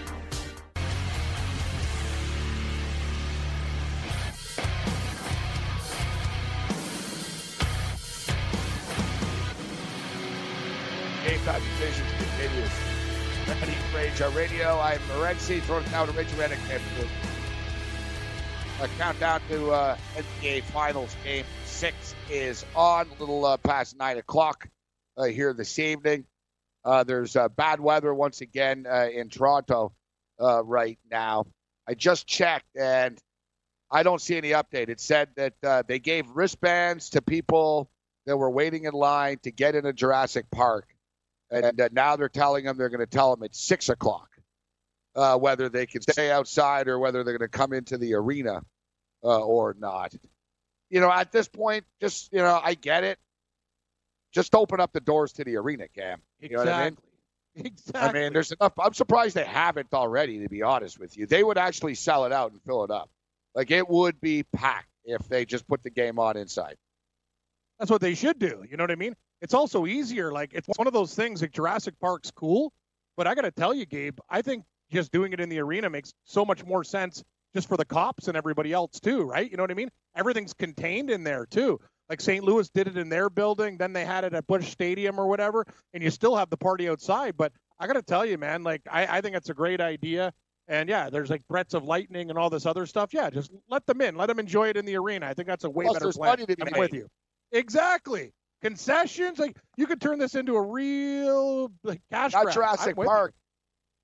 Radio. I'm Morency. Throwing down to Rich Reddick. A countdown to uh, NBA Finals Game Six is on. A little uh, past nine o'clock uh, here this evening. Uh, there's uh, bad weather once again uh, in Toronto right now. I just checked and I don't see any update. It said that they gave wristbands to people that were waiting in line to get into Jurassic Park, and uh, now they're telling them they're going to tell them at six o'clock uh, whether they can stay outside or whether they're going to come into the arena uh, or not. You know, at this point, just you know, I get it. Just open up the doors to the arena, Cam. You know what I mean? Exactly. I mean, there's enough. I'm surprised they haven't already. To be honest with you, they would actually sell it out and fill it up. Like it would be packed if they just put the game on inside. That's what they should do. You know what I mean? It's also easier. Like it's one of those things. Like Jurassic Park's cool, but I got to tell you, Gabe, I think just doing it in the arena makes so much more sense just for the cops and everybody else too, right? You know what I mean? Everything's contained in there too. Like St. Louis did it in their building, then they had it at Busch Stadium or whatever, and you still have the party outside. But I got to tell you, man, like I, I think it's a great idea. And yeah, there's like threats of lightning and all this other stuff. Yeah, just let them in. Let them enjoy it in the arena. I think that's a way Plus, better plan. money to be I'm with you. Exactly. Concessions, like you could turn this into a real like cash Not grab. Jurassic Park.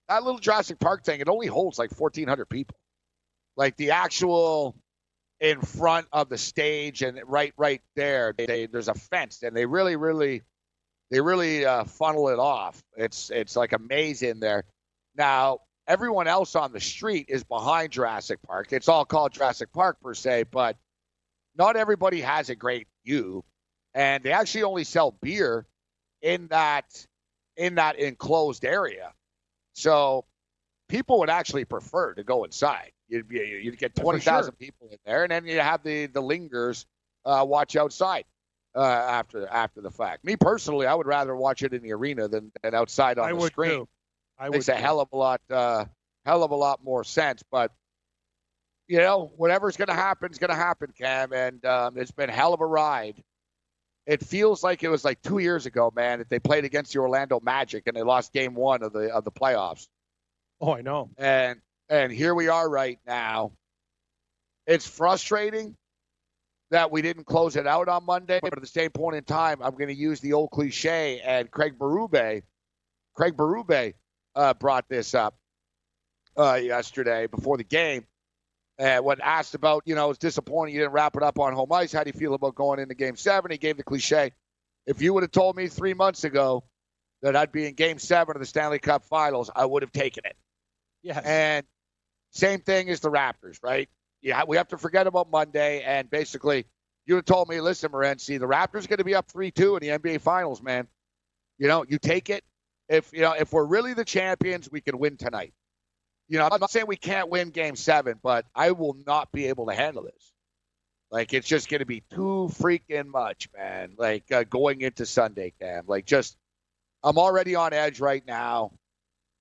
That little Jurassic Park thing, it only holds like 1,400 people. Like the actual in front of the stage and right right there, they, there's a fence, and they really, really, they really uh, funnel it off. It's it's like a maze in there. Now everyone else on the street is behind Jurassic Park. It's all called Jurassic Park per se, but not everybody has a great view, and they actually only sell beer in that in that enclosed area. So people would actually prefer to go inside. You'd be you'd get For twenty thousand sure. people in there, and then you have the the lingers uh, watch outside uh, after after the fact. Me personally, I would rather watch it in the arena than, than outside on I the would screen. too. I Makes would a too. hell of a lot uh, hell of a lot more sense. But you know, whatever's going to happen is going to happen, Cam, and um, it's been hell of a ride. It feels like it was like two years ago, man, that they played against the Orlando Magic and they lost Game One of the of the playoffs, Oh, I know. and and here we are right now. It's frustrating that we didn't close it out on Monday, but at the same point in time, I'm going to use the old cliche, and Craig Berube, Craig Berube uh, brought this up uh, yesterday before the game. And when asked about, you know, it's disappointing you didn't wrap it up on home ice. How do you feel about going into game seven? He gave the cliche. If you would have told me three months ago that I'd be in game seven of the Stanley Cup finals, I would have taken it. Yes. And same thing as the Raptors, right? Yeah, we have to forget about Monday. And basically, you would have told me, listen, Morency, the Raptors are going to be up 3 2 in the NBA Finals, man. You know, you take it. If you know, if we're really the champions, we can win tonight. You know, I'm not saying we can't win game seven, but I will not be able to handle this. Like, it's just going to be too freaking much, man. Like, uh, going into Sunday, Cam. Like, just, I'm already on edge right now.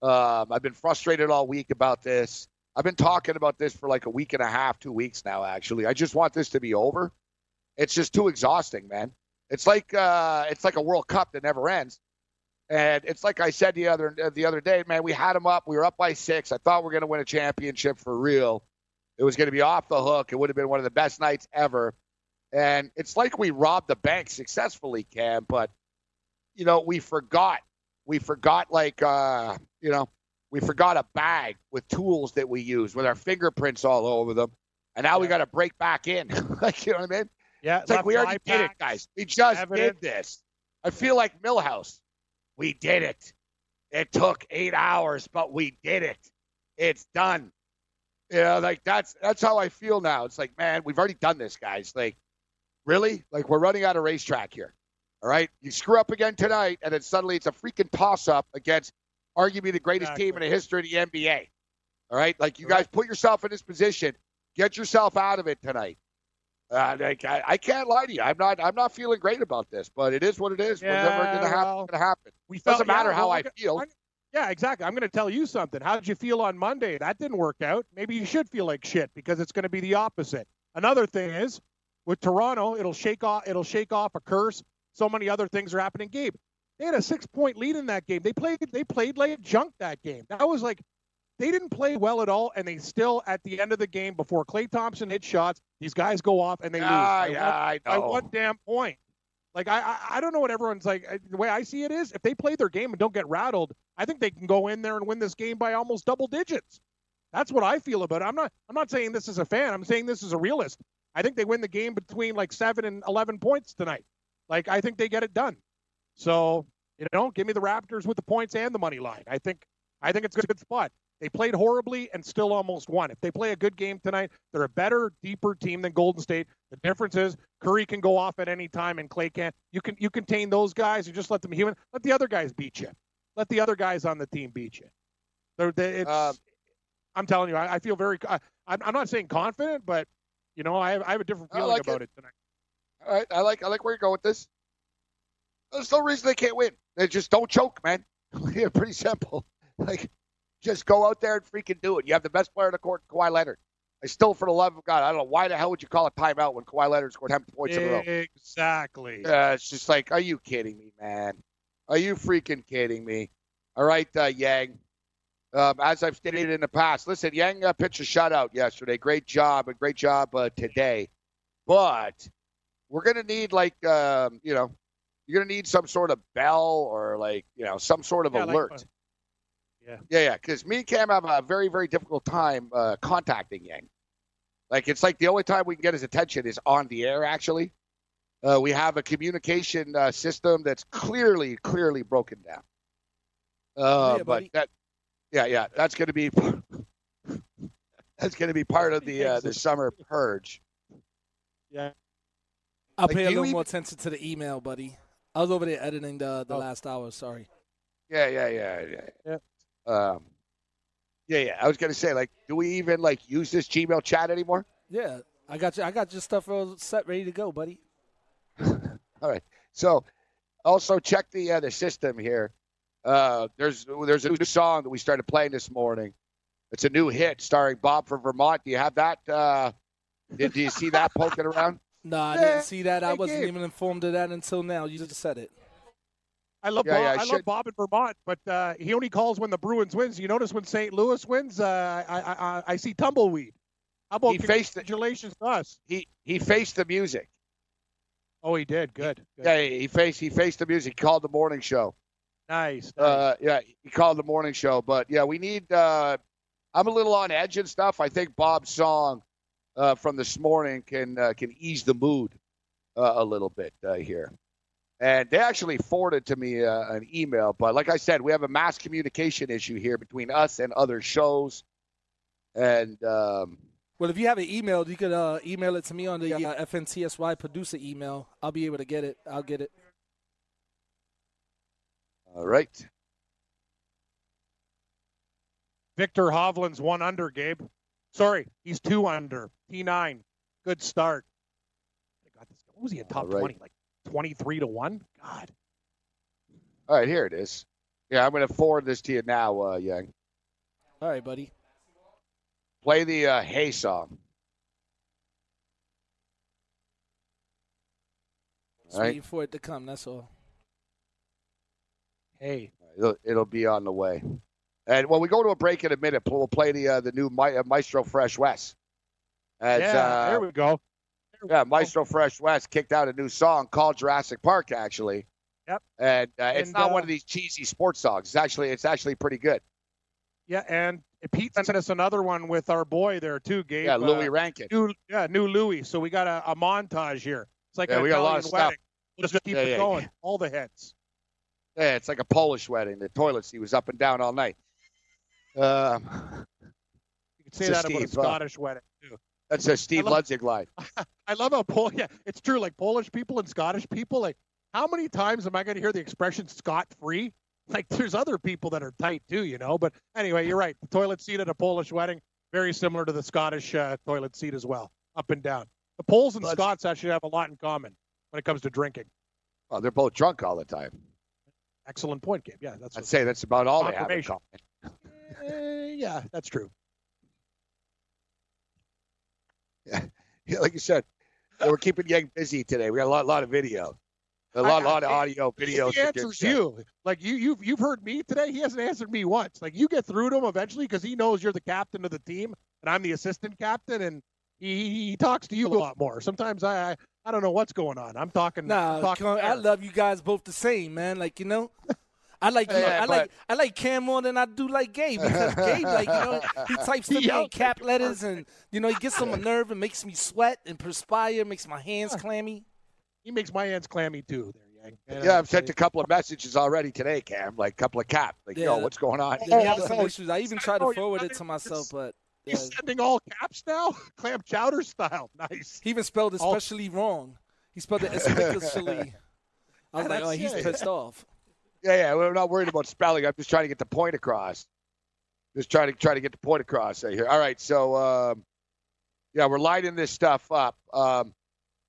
Um, I've been frustrated all week about this. I've been talking about this for like a week and a half, two weeks now, actually. I just want this to be over. It's just too exhausting, man. It's like uh, it's like a World Cup that never ends. And it's like I said the other the other day, man. We had them up. We were up by six. I thought we are going to win a championship for real. It was going to be off the hook. It would have been one of the best nights ever. And it's like we robbed the bank successfully, Cam. But you know, we forgot. We forgot, like uh, you know, we forgot a bag with tools that we use with our fingerprints all over them. And now we got to break back in. *laughs* like you know what I mean? yeah. It's like we already did it, guys. We just evidence. did this. I feel like Millhouse. We did it. It took eight hours, but we did it. It's done. You know, like that's that's how I feel now. It's like, man, we've already done this, guys. Like, really? Like we're running out of racetrack here. All right. You screw up again tonight, and then suddenly it's a freaking toss up against arguably the greatest team in the history of the NBA. All right. Like you guys put yourself in this position. Get yourself out of it tonight. Uh, like, I, I can't lie to you. I'm not. I'm not feeling great about this, but it is what it is. Whatever Yeah, going to happen, well, happen. We Doesn't matter yeah, how well, I feel. I'm- Yeah, exactly. I'm going to tell you something. How did you feel on Monday? That didn't work out. Maybe you should feel like shit because it's going to be the opposite. Another thing is with Toronto, it'll shake off. It'll shake off a curse. So many other things are happening. Gabe, they had a six point lead in that game. They played. They played like junk that game. That was like they didn't play well at all, and they still at the end of the game before Klay Thompson hit shots, these guys go off and they Yeah, lose. By yeah, one- I know. one damn point. Like I, I, I don't know what everyone's like. I- The way I see it is, if they play their game and don't get rattled, I think they can go in there and win this game by almost double digits. That's what I feel about it. I'm not, I'm not saying this as a fan. I'm saying this as a realist. I think they win the game between like seven and eleven points tonight. Like I think they get it done. So you know, give me the Raptors with the points and the money line. I think, I think it's a good spot. They played horribly and still almost won. If they play a good game tonight, they're a better, deeper team than Golden State. The difference is Curry can go off at any time and Klay can't. You can you contain those guys. You just let them human. Let the other guys beat you. Let the other guys on the team beat you. They're, they, it's, Um, I'm telling you, I, I feel very. I, I'm, I'm not saying confident, but you know, I have, I have a different feeling like about it. it. tonight. All right, I like I like where you're going with this. There's no reason they can't win. They just don't choke, man. yeah, *laughs* pretty simple. Like, just go out there and freaking do it. You have the best player on the court, Kawhi Leonard. I still, for the love of God, I don't know why the hell would you call a timeout when Kawhi Leonard scored 10 points in a row. Exactly. Uh, it's just like, are you kidding me, man? Are you freaking kidding me? All right, uh, Yang. Um, as I've stated in the past, listen, Yang uh, pitched a shutout yesterday. Great job, and great job uh, today. But we're going to need, like, um, you know, you're going to need some sort of bell or, like, you know, some sort of Yeah, like, alert. uh, yeah. Yeah, yeah, because me and Cam have a very, very difficult time uh, contacting Yang. Like, it's like the only time we can get his attention is on the air, actually. Uh, we have a communication uh, system that's clearly, clearly broken down. Uh, Yeah, but buddy. that, yeah, yeah, that's going to be *laughs* that's going to be part of the uh, the summer purge. Yeah. I'll Like, pay a little even- more attention to the email, buddy. I was over there editing the the Oh. last hour. Sorry. Yeah, Yeah, yeah, yeah, yeah. Um, yeah, yeah. I was going to say, like, do we even like use this Gmail chat anymore? Yeah, I got you. I got your stuff all set, ready to go, buddy. *laughs* All right. So, also check the uh, the system here. Uh, there's there's a new song that we started playing this morning. It's a new hit starring Bob from Vermont. Do you have that? Uh, did, do you see that poking around? *laughs* No, I Yeah, didn't see that. I wasn't Gabe. even informed of that until now. You just said it. I love Yeah, Bob. yeah, I I, love Bob in Vermont, but uh, he only calls when the Bruins wins. You notice when St. Louis wins, uh, I, I I I see tumbleweed. How about He faced the- congratulations to us? He he faced the music. Oh, he did. Good. Good. Yeah, he faced he faced the music. He called the morning show. Nice. nice. Uh, yeah, he called the morning show. But yeah, we need. Uh, I'm a little on edge and stuff. I think Bob's song uh, from this morning can uh, can ease the mood uh, a little bit uh, here. And they actually forwarded to me uh, an email. But like I said, we have a mass communication issue here between us and other shows. And um, Well, if you have an email, you could uh, email it to me on the uh, FNTSY producer email. I'll be able to get it. I'll get it. all right, Viktor Hovland's one under, Gabe. Sorry, he's two under. T9. Good start. I got this. What was he in top All right. 20? Like 23 to 1? God. all right, here it is. Yeah, I'm going to forward this to you now, uh, Yang. All right, buddy. Play the uh, Hey song. Just All right. waiting for it to come. That's all. Hey. It'll, it'll be on the way. And when we go to a break in a minute, we'll play the uh, the new Mi- uh, Maestro Fresh Wes. As, yeah, uh, there we go. Yeah. Maestro Fresh Wes kicked out a new song called Jurassic Park, actually. Yep. And uh, it's And, not uh, one of these cheesy sports songs. It's actually it's actually pretty good. Yeah, and Pete sent us another one with our boy there too, Gabe. Yeah, Louie uh, Rankin. New, yeah, new Louie. So we got a, a montage here. It's like Yeah, we got a lot of Italian stuff. We'll just keep Yeah, it yeah. going. All the hits. Yeah, it's like a Polish wedding. The toilet seat was up and down all night. Um, You could say that about a Steve, uh, Scottish wedding too. That's a Steve love- Ludzik line. *laughs* I love how Pol- yeah, it's true. Like Polish people and Scottish people, like how many times am I going to hear the expression "scot free"? *laughs* Like there's other people that are tight too, you know. But anyway, you're right. The toilet seat at a Polish wedding, very similar to the Scottish uh, toilet seat as well, up and down. The Poles and Let's- Scots actually have a lot in common when it comes to drinking. Oh, they're both drunk all the time. Excellent point, Gabe. Yeah, that's I'd say that's about all they have in common. Eh, yeah, that's true. *laughs* Yeah, like you said, we're keeping Yang busy today. We got a lot, lot of video, a lot, I- lot of I- audio, video. He answers you. Like you, you've you've heard me today. He hasn't answered me once. Like you get through to him eventually because he knows you're the captain of the team and I'm the assistant captain, and he, he talks to you a lot more. Sometimes I, I I don't know what's going on. I'm talking. Nah, talking I love you guys both the same, man. Like you know, *laughs* I like you know, Yeah, I like I like Cam more than I do like Gabe because Gabe, like you know, he *laughs* types to me in cap letters and you know he gets on my nerve and makes me sweat and perspire, makes my hands clammy. He makes my hands clammy too. There, Yang. And, Yeah, I've sent a couple of messages already today, Cam. Like a couple of cap. Like, yo, what's going on? Yeah, some oh, issues. I even tried oh, to forward it it. to myself, but yeah. He's sending all caps now. *laughs* Clam chowder style. Nice. he even spelled it All- especially wrong. He spelled it especially. *laughs* I was like, oh, That's- he's yeah, yeah. pissed off. Yeah, yeah. We're not worried about spelling. I'm just trying to get the point across. Just trying to try to get the point across right here. All right, so um, yeah, we're lighting this stuff up. Um,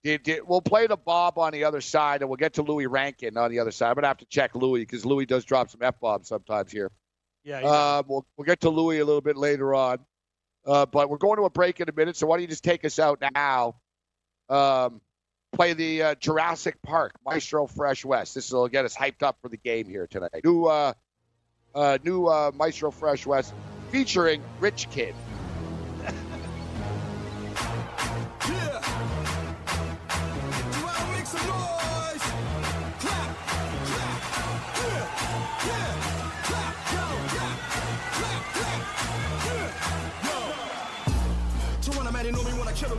did, did, we'll play the Bob on the other side, and we'll get to Louie Rankin on the other side. I'm gonna have to check Louie because Louie does drop some f bombs sometimes here. Yeah. Uh, we'll we'll get to Louie a little bit later on, uh, but we're going to a break in a minute. So why don't you just take us out now? Um, play the uh, Jurassic Park Maestro Fresh Wes. This will get us hyped up for the game here tonight. New uh, uh, new uh, Maestro Fresh Wes featuring Rich Kid.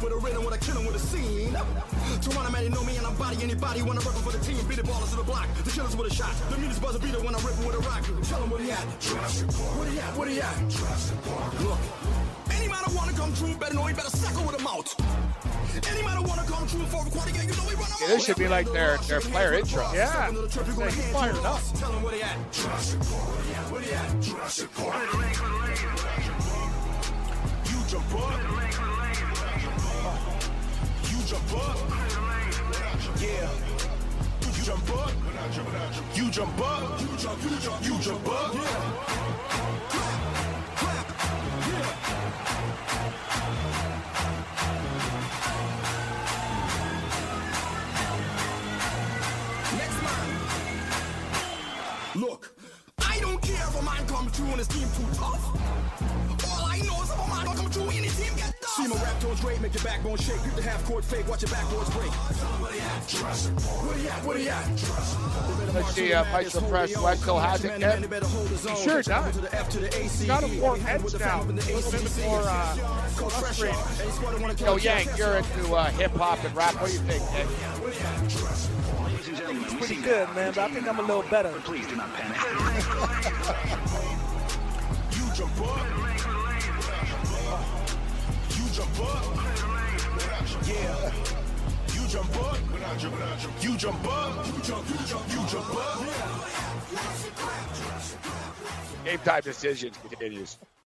With a rhythm, when I kill him with a scene. Toronto man, they know me and I'm body anybody when I'm repping for the team. Beat the ballers to the block, the killers with a shot. The meanest buzzer beater when I'm ripping with a rock. Tell him where he at. Where he at? Where he at? Look, any man that wanna come true better know he better suckle with a mouth. Any man that wanna come true for a quarter game, you know he run a Yeah, this should be like their, their player intro. Yeah. Say he's fired up. Tell him where he at. Where he at? You jump up. Jump up. Yeah. You jump up. You jump up. You jump, you jump, you jump up. Yeah. Look, I don't care if a man come through and his team too tough. See my rap tones great, make your backbone shake. Grip the half court fake, watch your backboards break. He he he? Let's see, uh, Maestro Fresh Wes still has it, Kev? Sure does. He's got a more edge now. A little bit more uh, frustrated. Yo, Yang, you're into uh, hip hop and rap. What do you think, Nick? It's pretty good, man, but I think I'm a little better. Please do not panic. *laughs* jump up. Yeah. You jump up. You jump up. You jump, you jump, you jump up. Game time decisions continues.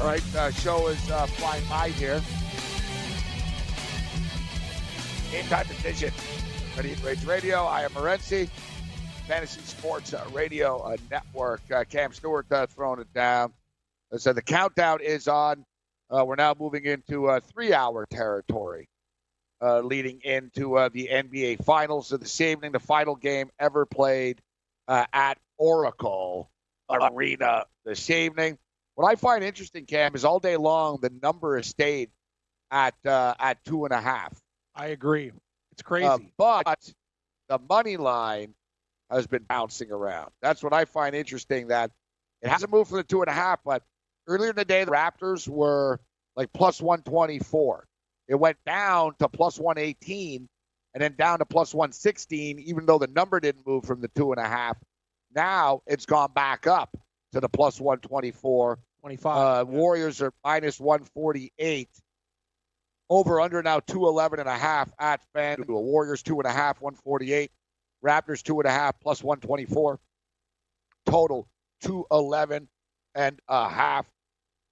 All right, uh, show is uh, flying by here. Game time decision. Ready Rage Radio. I am Morency. Fantasy Sports uh, Radio uh, Network. Uh, Cam Stewart throwing it down. So the countdown is on. We're now moving into three-hour territory, uh, leading into uh, the NBA Finals. of this evening, the final game ever played uh, at Oracle Arena this evening. What I find interesting, Cam, is all day long the number has stayed at uh, at two and a half. I agree. It's crazy. Uh, but the money line has been bouncing around. That's what I find interesting. That it hasn't moved from the two and a half, but earlier in the day the Raptors were like plus one twenty four. It went down to plus one eighteen, and then down to plus one sixteen. Even though the number didn't move from the two and a half, now it's gone back up to the plus one twenty four. 25. Uh, Warriors are minus 148. Over under now 211 and a half at FanDuel. Warriors two and a half, 148. Raptors two and a half plus 124. Total 211 and a half.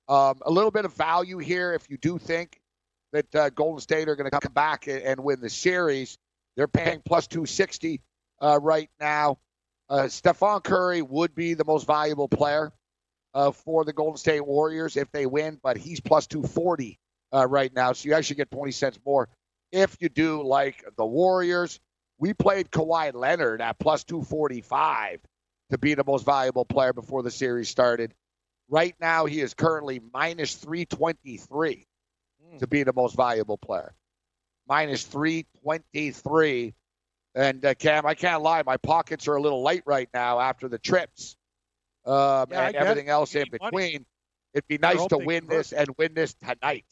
Um, a little bit of value here if you do think that uh, Golden State are going to come back and, and win the series. They're paying plus 260 uh, right now. Uh, Stephen Curry would be the most valuable player uh, for the Golden State Warriors if they win, but he's plus 240 uh, right now. So you actually get 20 cents more if you do like the Warriors. We played Kawhi Leonard at plus 245 to be the most valuable player before the series started. Right now, he is currently minus 323 to be the most valuable player. Minus 323. And uh, Cam, I can't lie, my pockets are a little light right now after the trips um, Yeah, and everything else in need money. between. It'd be nice to win this and win this tonight,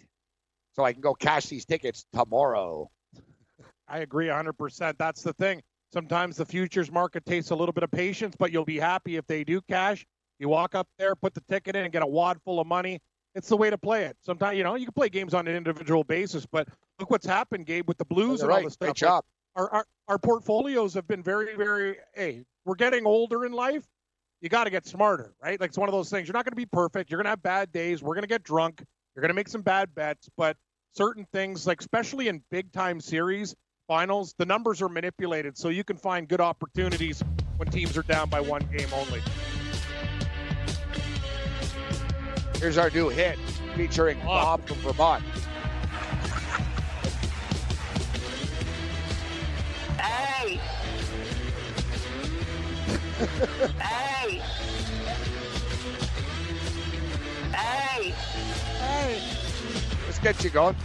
so I can go cash these tickets tomorrow. I agree 100%. That's the thing. Sometimes the futures market takes a little bit of patience, but you'll be happy if they do cash. You walk up there, put the ticket in, and get a wad full of money. It's the way to play it. Sometimes, you know, you can play games on an individual basis, but look what's happened, Gabe, with the Blues You're and all right. this stuff. Great job. Our, our our portfolios have been very, very. Hey, we're getting older in life. You got to get smarter, right? Like it's one of those things. You're not going to be perfect. You're going to have bad days. We're going to get drunk. You're going to make some bad bets, but certain things, like especially in big time series finals, the numbers are manipulated, so you can find good opportunities when teams are down by one game only. Here's our new hit featuring Bob from Vermont. Hey! Hey! Hey! Hey! Let's get you going.